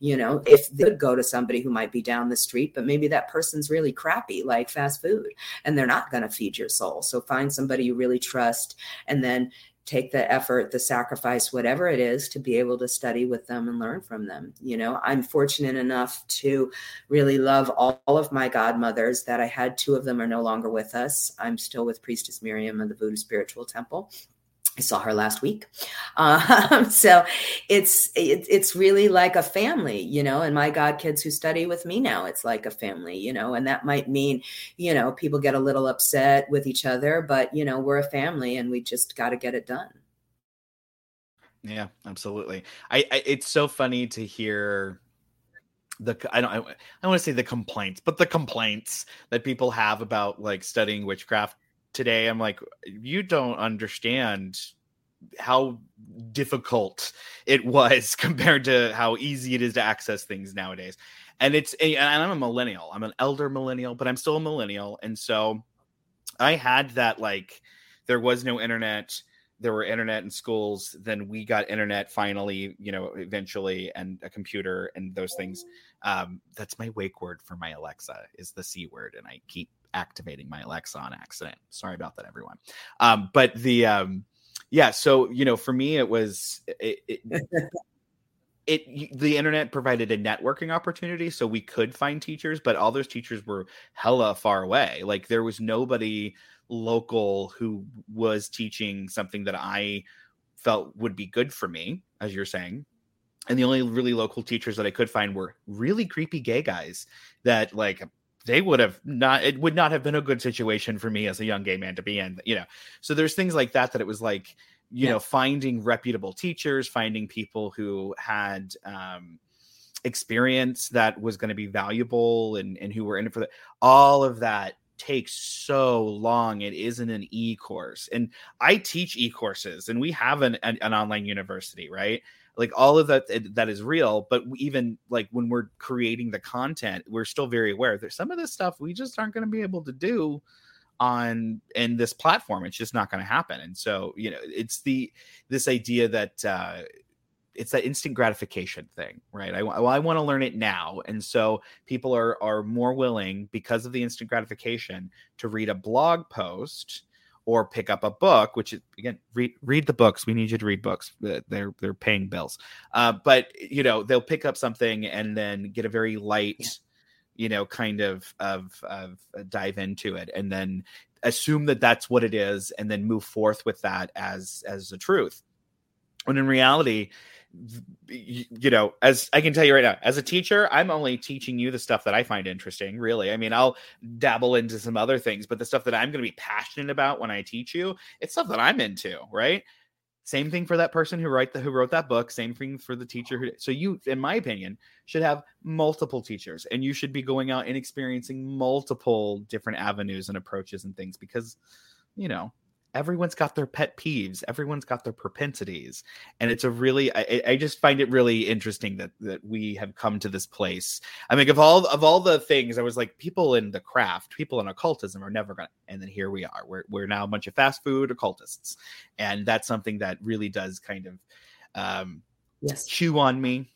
You know if they would go to somebody who might be down the street but maybe that person's really crappy like fast food and they're not going to feed your soul. So find somebody you really trust and then take the effort, the sacrifice, whatever it is, to be able to study with them and learn from them. You know, I'm fortunate enough to really love all, all, of my godmothers that I had. Two of them are no longer with us. I'm still with Priestess Miriam of the Voodoo Spiritual Temple. I saw her last week. Um, so it's it, it's really like a family, you know, and my god kids who study with me now, it's like a family, you know, and that might mean, you know, people get a little upset with each other, but you know, we're a family and we just got to get it done. Yeah, absolutely. I, I it's so funny to hear the I don't I, I want to say the complaints, but the complaints that people have about like studying witchcraft today. I'm like, you don't understand how difficult it was compared to how easy it is to access things nowadays. And it's and I'm a millennial. I'm an elder millennial, but I'm still a millennial, and so I had that like there was no internet there were internet in schools then we got internet finally you know eventually and a computer and those things um, that's my wake word for my alexa is the c word and i keep activating my alexa on accident sorry about that everyone. Um, but the um, yeah so you know for me it was it, it, it the internet provided a networking opportunity so we could find teachers but all those teachers were hella far away. Like there was nobody local who was teaching something that I felt would be good for me, as you're saying. And the only really local teachers that I could find were really creepy gay guys that like they would have not it would not have been a good situation for me as a young gay man to be in, you know. So there's things like that that it was like, you yeah. know, finding reputable teachers, finding people who had um experience that was going to be valuable and and who were in it for that all of that takes so long. It isn't an e course. And I teach e courses and we have an, an, an, online university, right? Like all of that that is real, but even like when we're creating the content, we're still very aware that some of this stuff we just aren't going to be able to do on in this platform. It's just not going to happen. And so, you know, it's the this idea that uh it's that instant gratification thing, right? I, well, I want to learn it now, and so people are are more willing because of the instant gratification to read a blog post or pick up a book. Which is, again, read read the books. We need you to read books. They're they're paying bills, uh, but you know they'll pick up something and then get a very light, yeah. you know, kind of of of dive into it, and then assume that that's what it is, and then move forth with that as as the truth. When in reality, you know, as I can tell you right now, as a teacher, I'm only teaching you the stuff that I find interesting, really. I mean, I'll dabble into some other things, but the stuff that I'm going to be passionate about when I teach you, it's stuff that I'm into, right? Same thing for that person who write the who wrote that book, same thing for the teacher who so you in my opinion should have multiple teachers and you should be going out and experiencing multiple different avenues and approaches and things because you know, everyone's got their pet peeves everyone's got their propensities and it's a really I, I, just find it really interesting that that we have come to this place. I mean of all of all the things i was like people in the craft people in occultism are never gonna and then here we are. We're, we're now a bunch of fast food occultists and that's something that really does kind of um yes. chew on me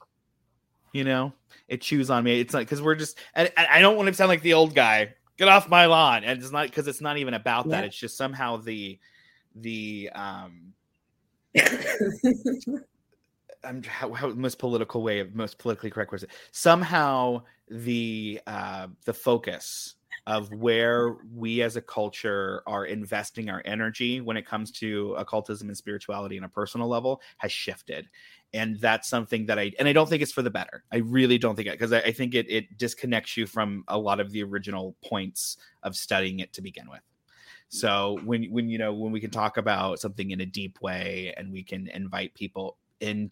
you know? It chews on me. It's like because we're just and, and i don't want to sound like the old guy get off my lawn. And it's not because it's not even about yeah. that it's just somehow the the um I'm how, how most political way of most politically correct it somehow the uh the focus of where we as a culture are investing our energy when it comes to occultism and spirituality on a personal level has shifted. And that's something that i and i don't think it's for the better. I really don't think it because I, I, think it, it disconnects you from a lot of the original points of studying it to begin with. So when when you know when we can talk about something in a deep way and we can invite people in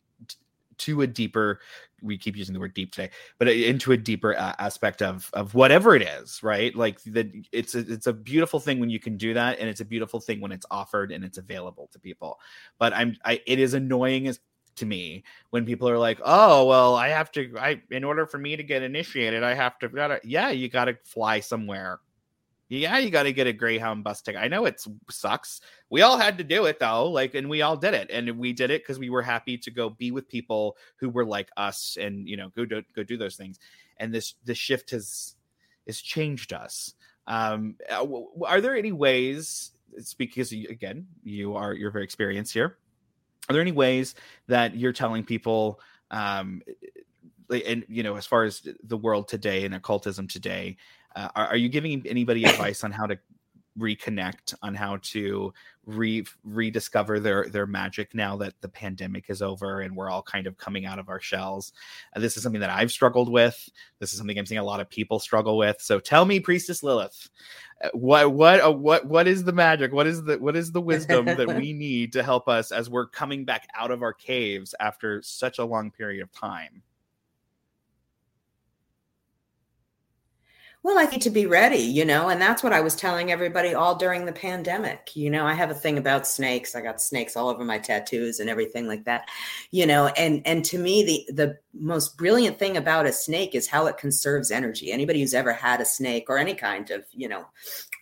to a deeper we keep using the word deep today but into a deeper uh, aspect of of whatever it is right like that it's a, it's a beautiful thing when you can do that and it's a beautiful thing when it's offered and it's available to people but i'm i it is annoying as to me when people are like, "Oh, well, I have to I in order for me to get initiated, I have to gotta yeah, you got to fly somewhere. Yeah, you got to get a Greyhound bus ticket. I know it sucks. We all had to do it though, like and we all did it. And we did it cuz we were happy to go be with people who were like us and, you know, go do, go do those things. And this this shift has has changed us. Um uh, are there any ways because again, you are you're very experienced here are there any ways that you're telling people um and you know as far as the world today and occultism today uh, are, are, you giving anybody advice on how to reconnect, on how to re rediscover their their magic now that the pandemic is over and we're all kind of coming out of our shells. Uh, this is something that I've struggled with. This is something I'm seeing a lot of people struggle with. So tell me, Priestess Lilith, uh, what what uh, what what is the magic? What is the what is the wisdom that we need to help us as we're coming back out of our caves after such a long period of time? Well, I need to be ready, you know, and that's what I was telling everybody all during the pandemic. You know, I have a thing about snakes. I got snakes all over my tattoos and everything like that. You know, and and to me the the most brilliant thing about a snake is how it conserves energy. Anybody who's ever had a snake or any kind of, you know,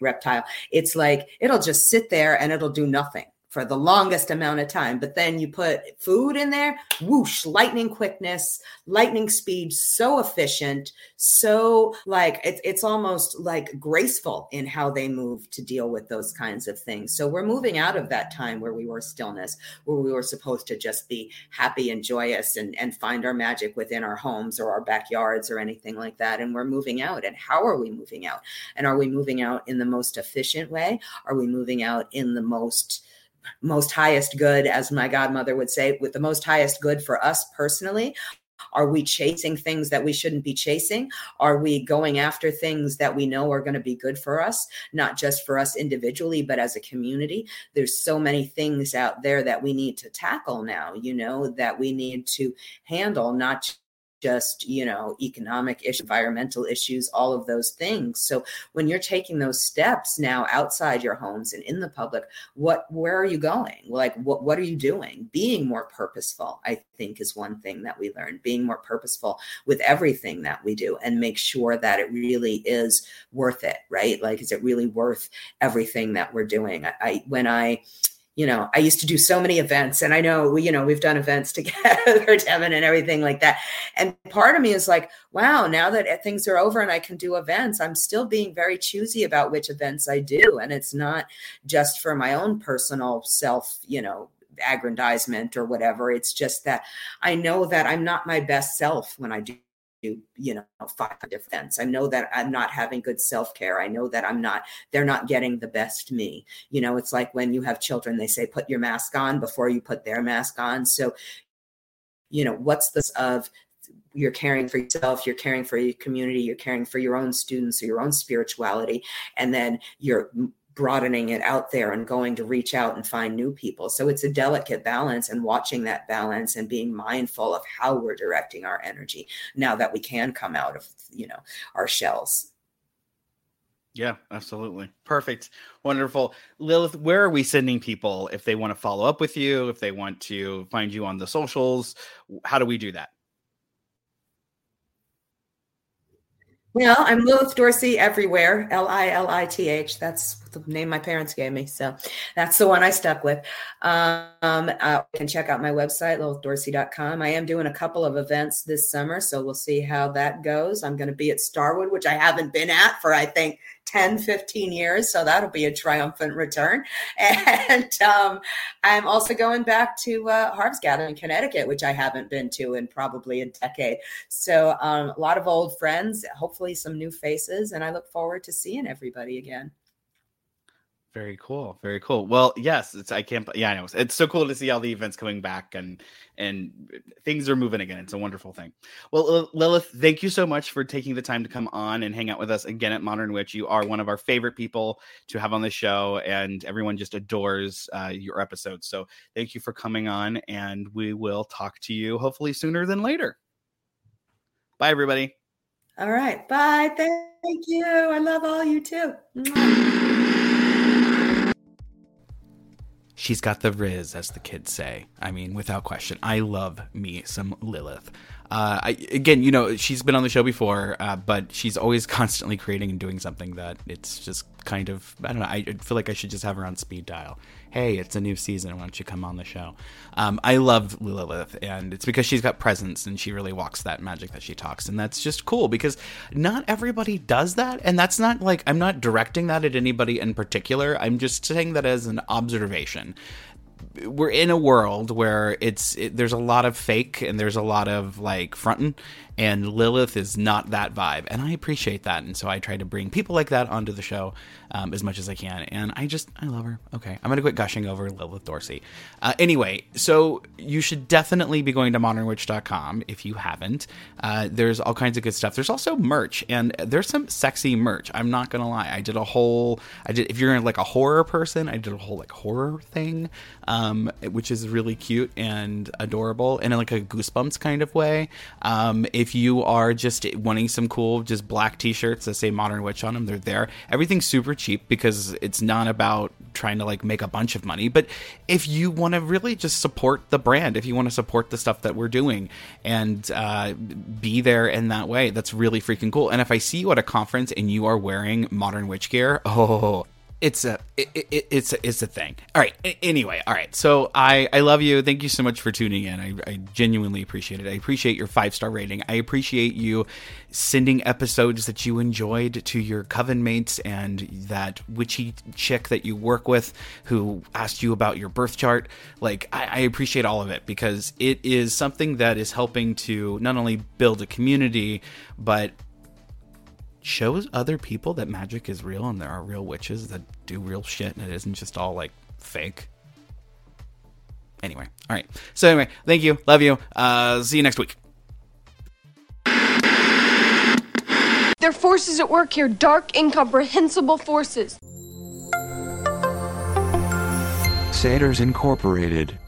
reptile, it's like it'll just sit there and it'll do nothing for the longest amount of time. But then you put food in there, whoosh, lightning quickness, lightning speed, so efficient, so like it, it's almost like graceful in how they move to deal with those kinds of things. So we're moving out of that time where we were stillness, where we were supposed to just be happy and joyous and, and find our magic within our homes or our backyards or anything like that. And we're moving out. And how are we moving out? And are we moving out in the most efficient way? Are we moving out in the most most highest good, as my godmother would say, with the most highest good for us personally? Are we chasing things that we shouldn't be chasing? Are we going after things that we know are going to be good for us, not just for us individually, but as a community? There's so many things out there that we need to tackle now, you know, that we need to handle, not just you know economic issues environmental issues all of those things. So when you're taking those steps now outside your homes and in the public what where are you going? Like what what are you doing? Being more purposeful i think is one thing that we learn being more purposeful with everything that we do and make sure that it really is worth it right? Like is it really worth everything that we're doing? I, I when i you know, I used to do so many events and I know, you know, we've done events together, Devin, and everything like that. And part of me is like, wow, now that uh, things are over and I can do events, I'm still being very choosy about which events I do. And it's not just for my own personal self, you know, aggrandizement or whatever. It's just that I know that I'm not my best self when I do you know five defense. I know that i'm not having good self-care. I know that i'm not they're not getting the best me. You know it's like when you have children they say put your mask on before you put their mask on. So you know what's this of you're caring for yourself you're caring for your community you're caring for your own students or your own spirituality and then you're broadening it out there and going to reach out and find new people. So it's a delicate balance and watching that balance and being mindful of how we're directing our energy now that we can come out of, you know, our shells. Yeah, absolutely. Perfect. Wonderful. Lilith, where are we sending people if they want to follow up with you, if they want to find you on the socials? How do we do that? Well, I'm Lilith Dorsey everywhere. L I L I T H. That's the name my parents gave me. So that's the one I stuck with. Um, uh, you can check out my website, lilithdorsey.com. I am doing a couple of events this summer. So we'll see how that goes. I'm going to be at Starwood, which I haven't been at for, I think, 10, 15 years. So that'll be a triumphant return. And um, I'm also going back to uh, Harvest Gathering, Connecticut, which I haven't been to in probably a decade. So um, a lot of old friends, hopefully some new faces. And I look forward to seeing everybody again. Very cool. Very cool. Well, yes, it's I can't yeah, I know. It's so cool to see all the events coming back and and things are moving again. It's a wonderful thing. Well, Lilith, thank you so much for taking the time to come on and hang out with us again at Modern Witch. You are one of our favorite people to have on the show and everyone just adores uh, your episodes. So, thank you for coming on and we will talk to you hopefully sooner than later. Bye everybody. All right. Bye. Thank you. I love all you too. She's got the riz, as the kids say. I mean, without question. I love me some Lilith. Uh, I, again, you know, she's been on the show before, uh, but she's always constantly creating and doing something that it's just kind of, I don't know, I feel like I should just have her on speed dial hey, it's a new season. Why don't you come on the show? Um, I love Lilith, and it's because she's got presence and she really walks that magic that she talks. And that's just cool because not everybody does that. And that's not like, I'm not directing that at anybody in particular. I'm just saying that as an observation we're in a world where it's it, there's a lot of fake and there's a lot of like fronting and Lilith is not that vibe, and I appreciate that. And so I try to bring people like that onto the show um, as much as I can. And I just I love her. Okay, I'm gonna quit gushing over Lilith Dorsey. Uh, anyway, so you should definitely be going to modernwitch.com if you haven't. Uh, there's all kinds of good stuff. There's also merch, and there's some sexy merch. I'm not gonna lie. I did a whole. I did if you're like a horror person, I did a whole like horror thing, um, which is really cute and adorable, in like a goosebumps kind of way. Um, if you are just wanting some cool, just black t-shirts that say Modern Witch on them, they're there. Everything's super cheap because it's not about trying to like make a bunch of money. But if you want to really just support the brand, if you want to support the stuff that we're doing and uh, be there in that way, that's really freaking cool. And if I see you at a conference and you are wearing Modern Witch gear, oh, it's a it, it, it's a, it's a thing. All right. Anyway, all right. So I I love you. Thank you so much for tuning in. I, I genuinely appreciate it. I appreciate your five star rating. I appreciate you sending episodes that you enjoyed to your coven mates and that witchy chick that you work with who asked you about your birth chart. Like I, I appreciate all of it because it is something that is helping to not only build a community but shows other people that magic is real and there are real witches that do real shit and it isn't just all like fake. Anyway, all right. So anyway, thank you, love you. Uh, see you next week. There are forces at work here, dark, incomprehensible forces. Satyrs Incorporated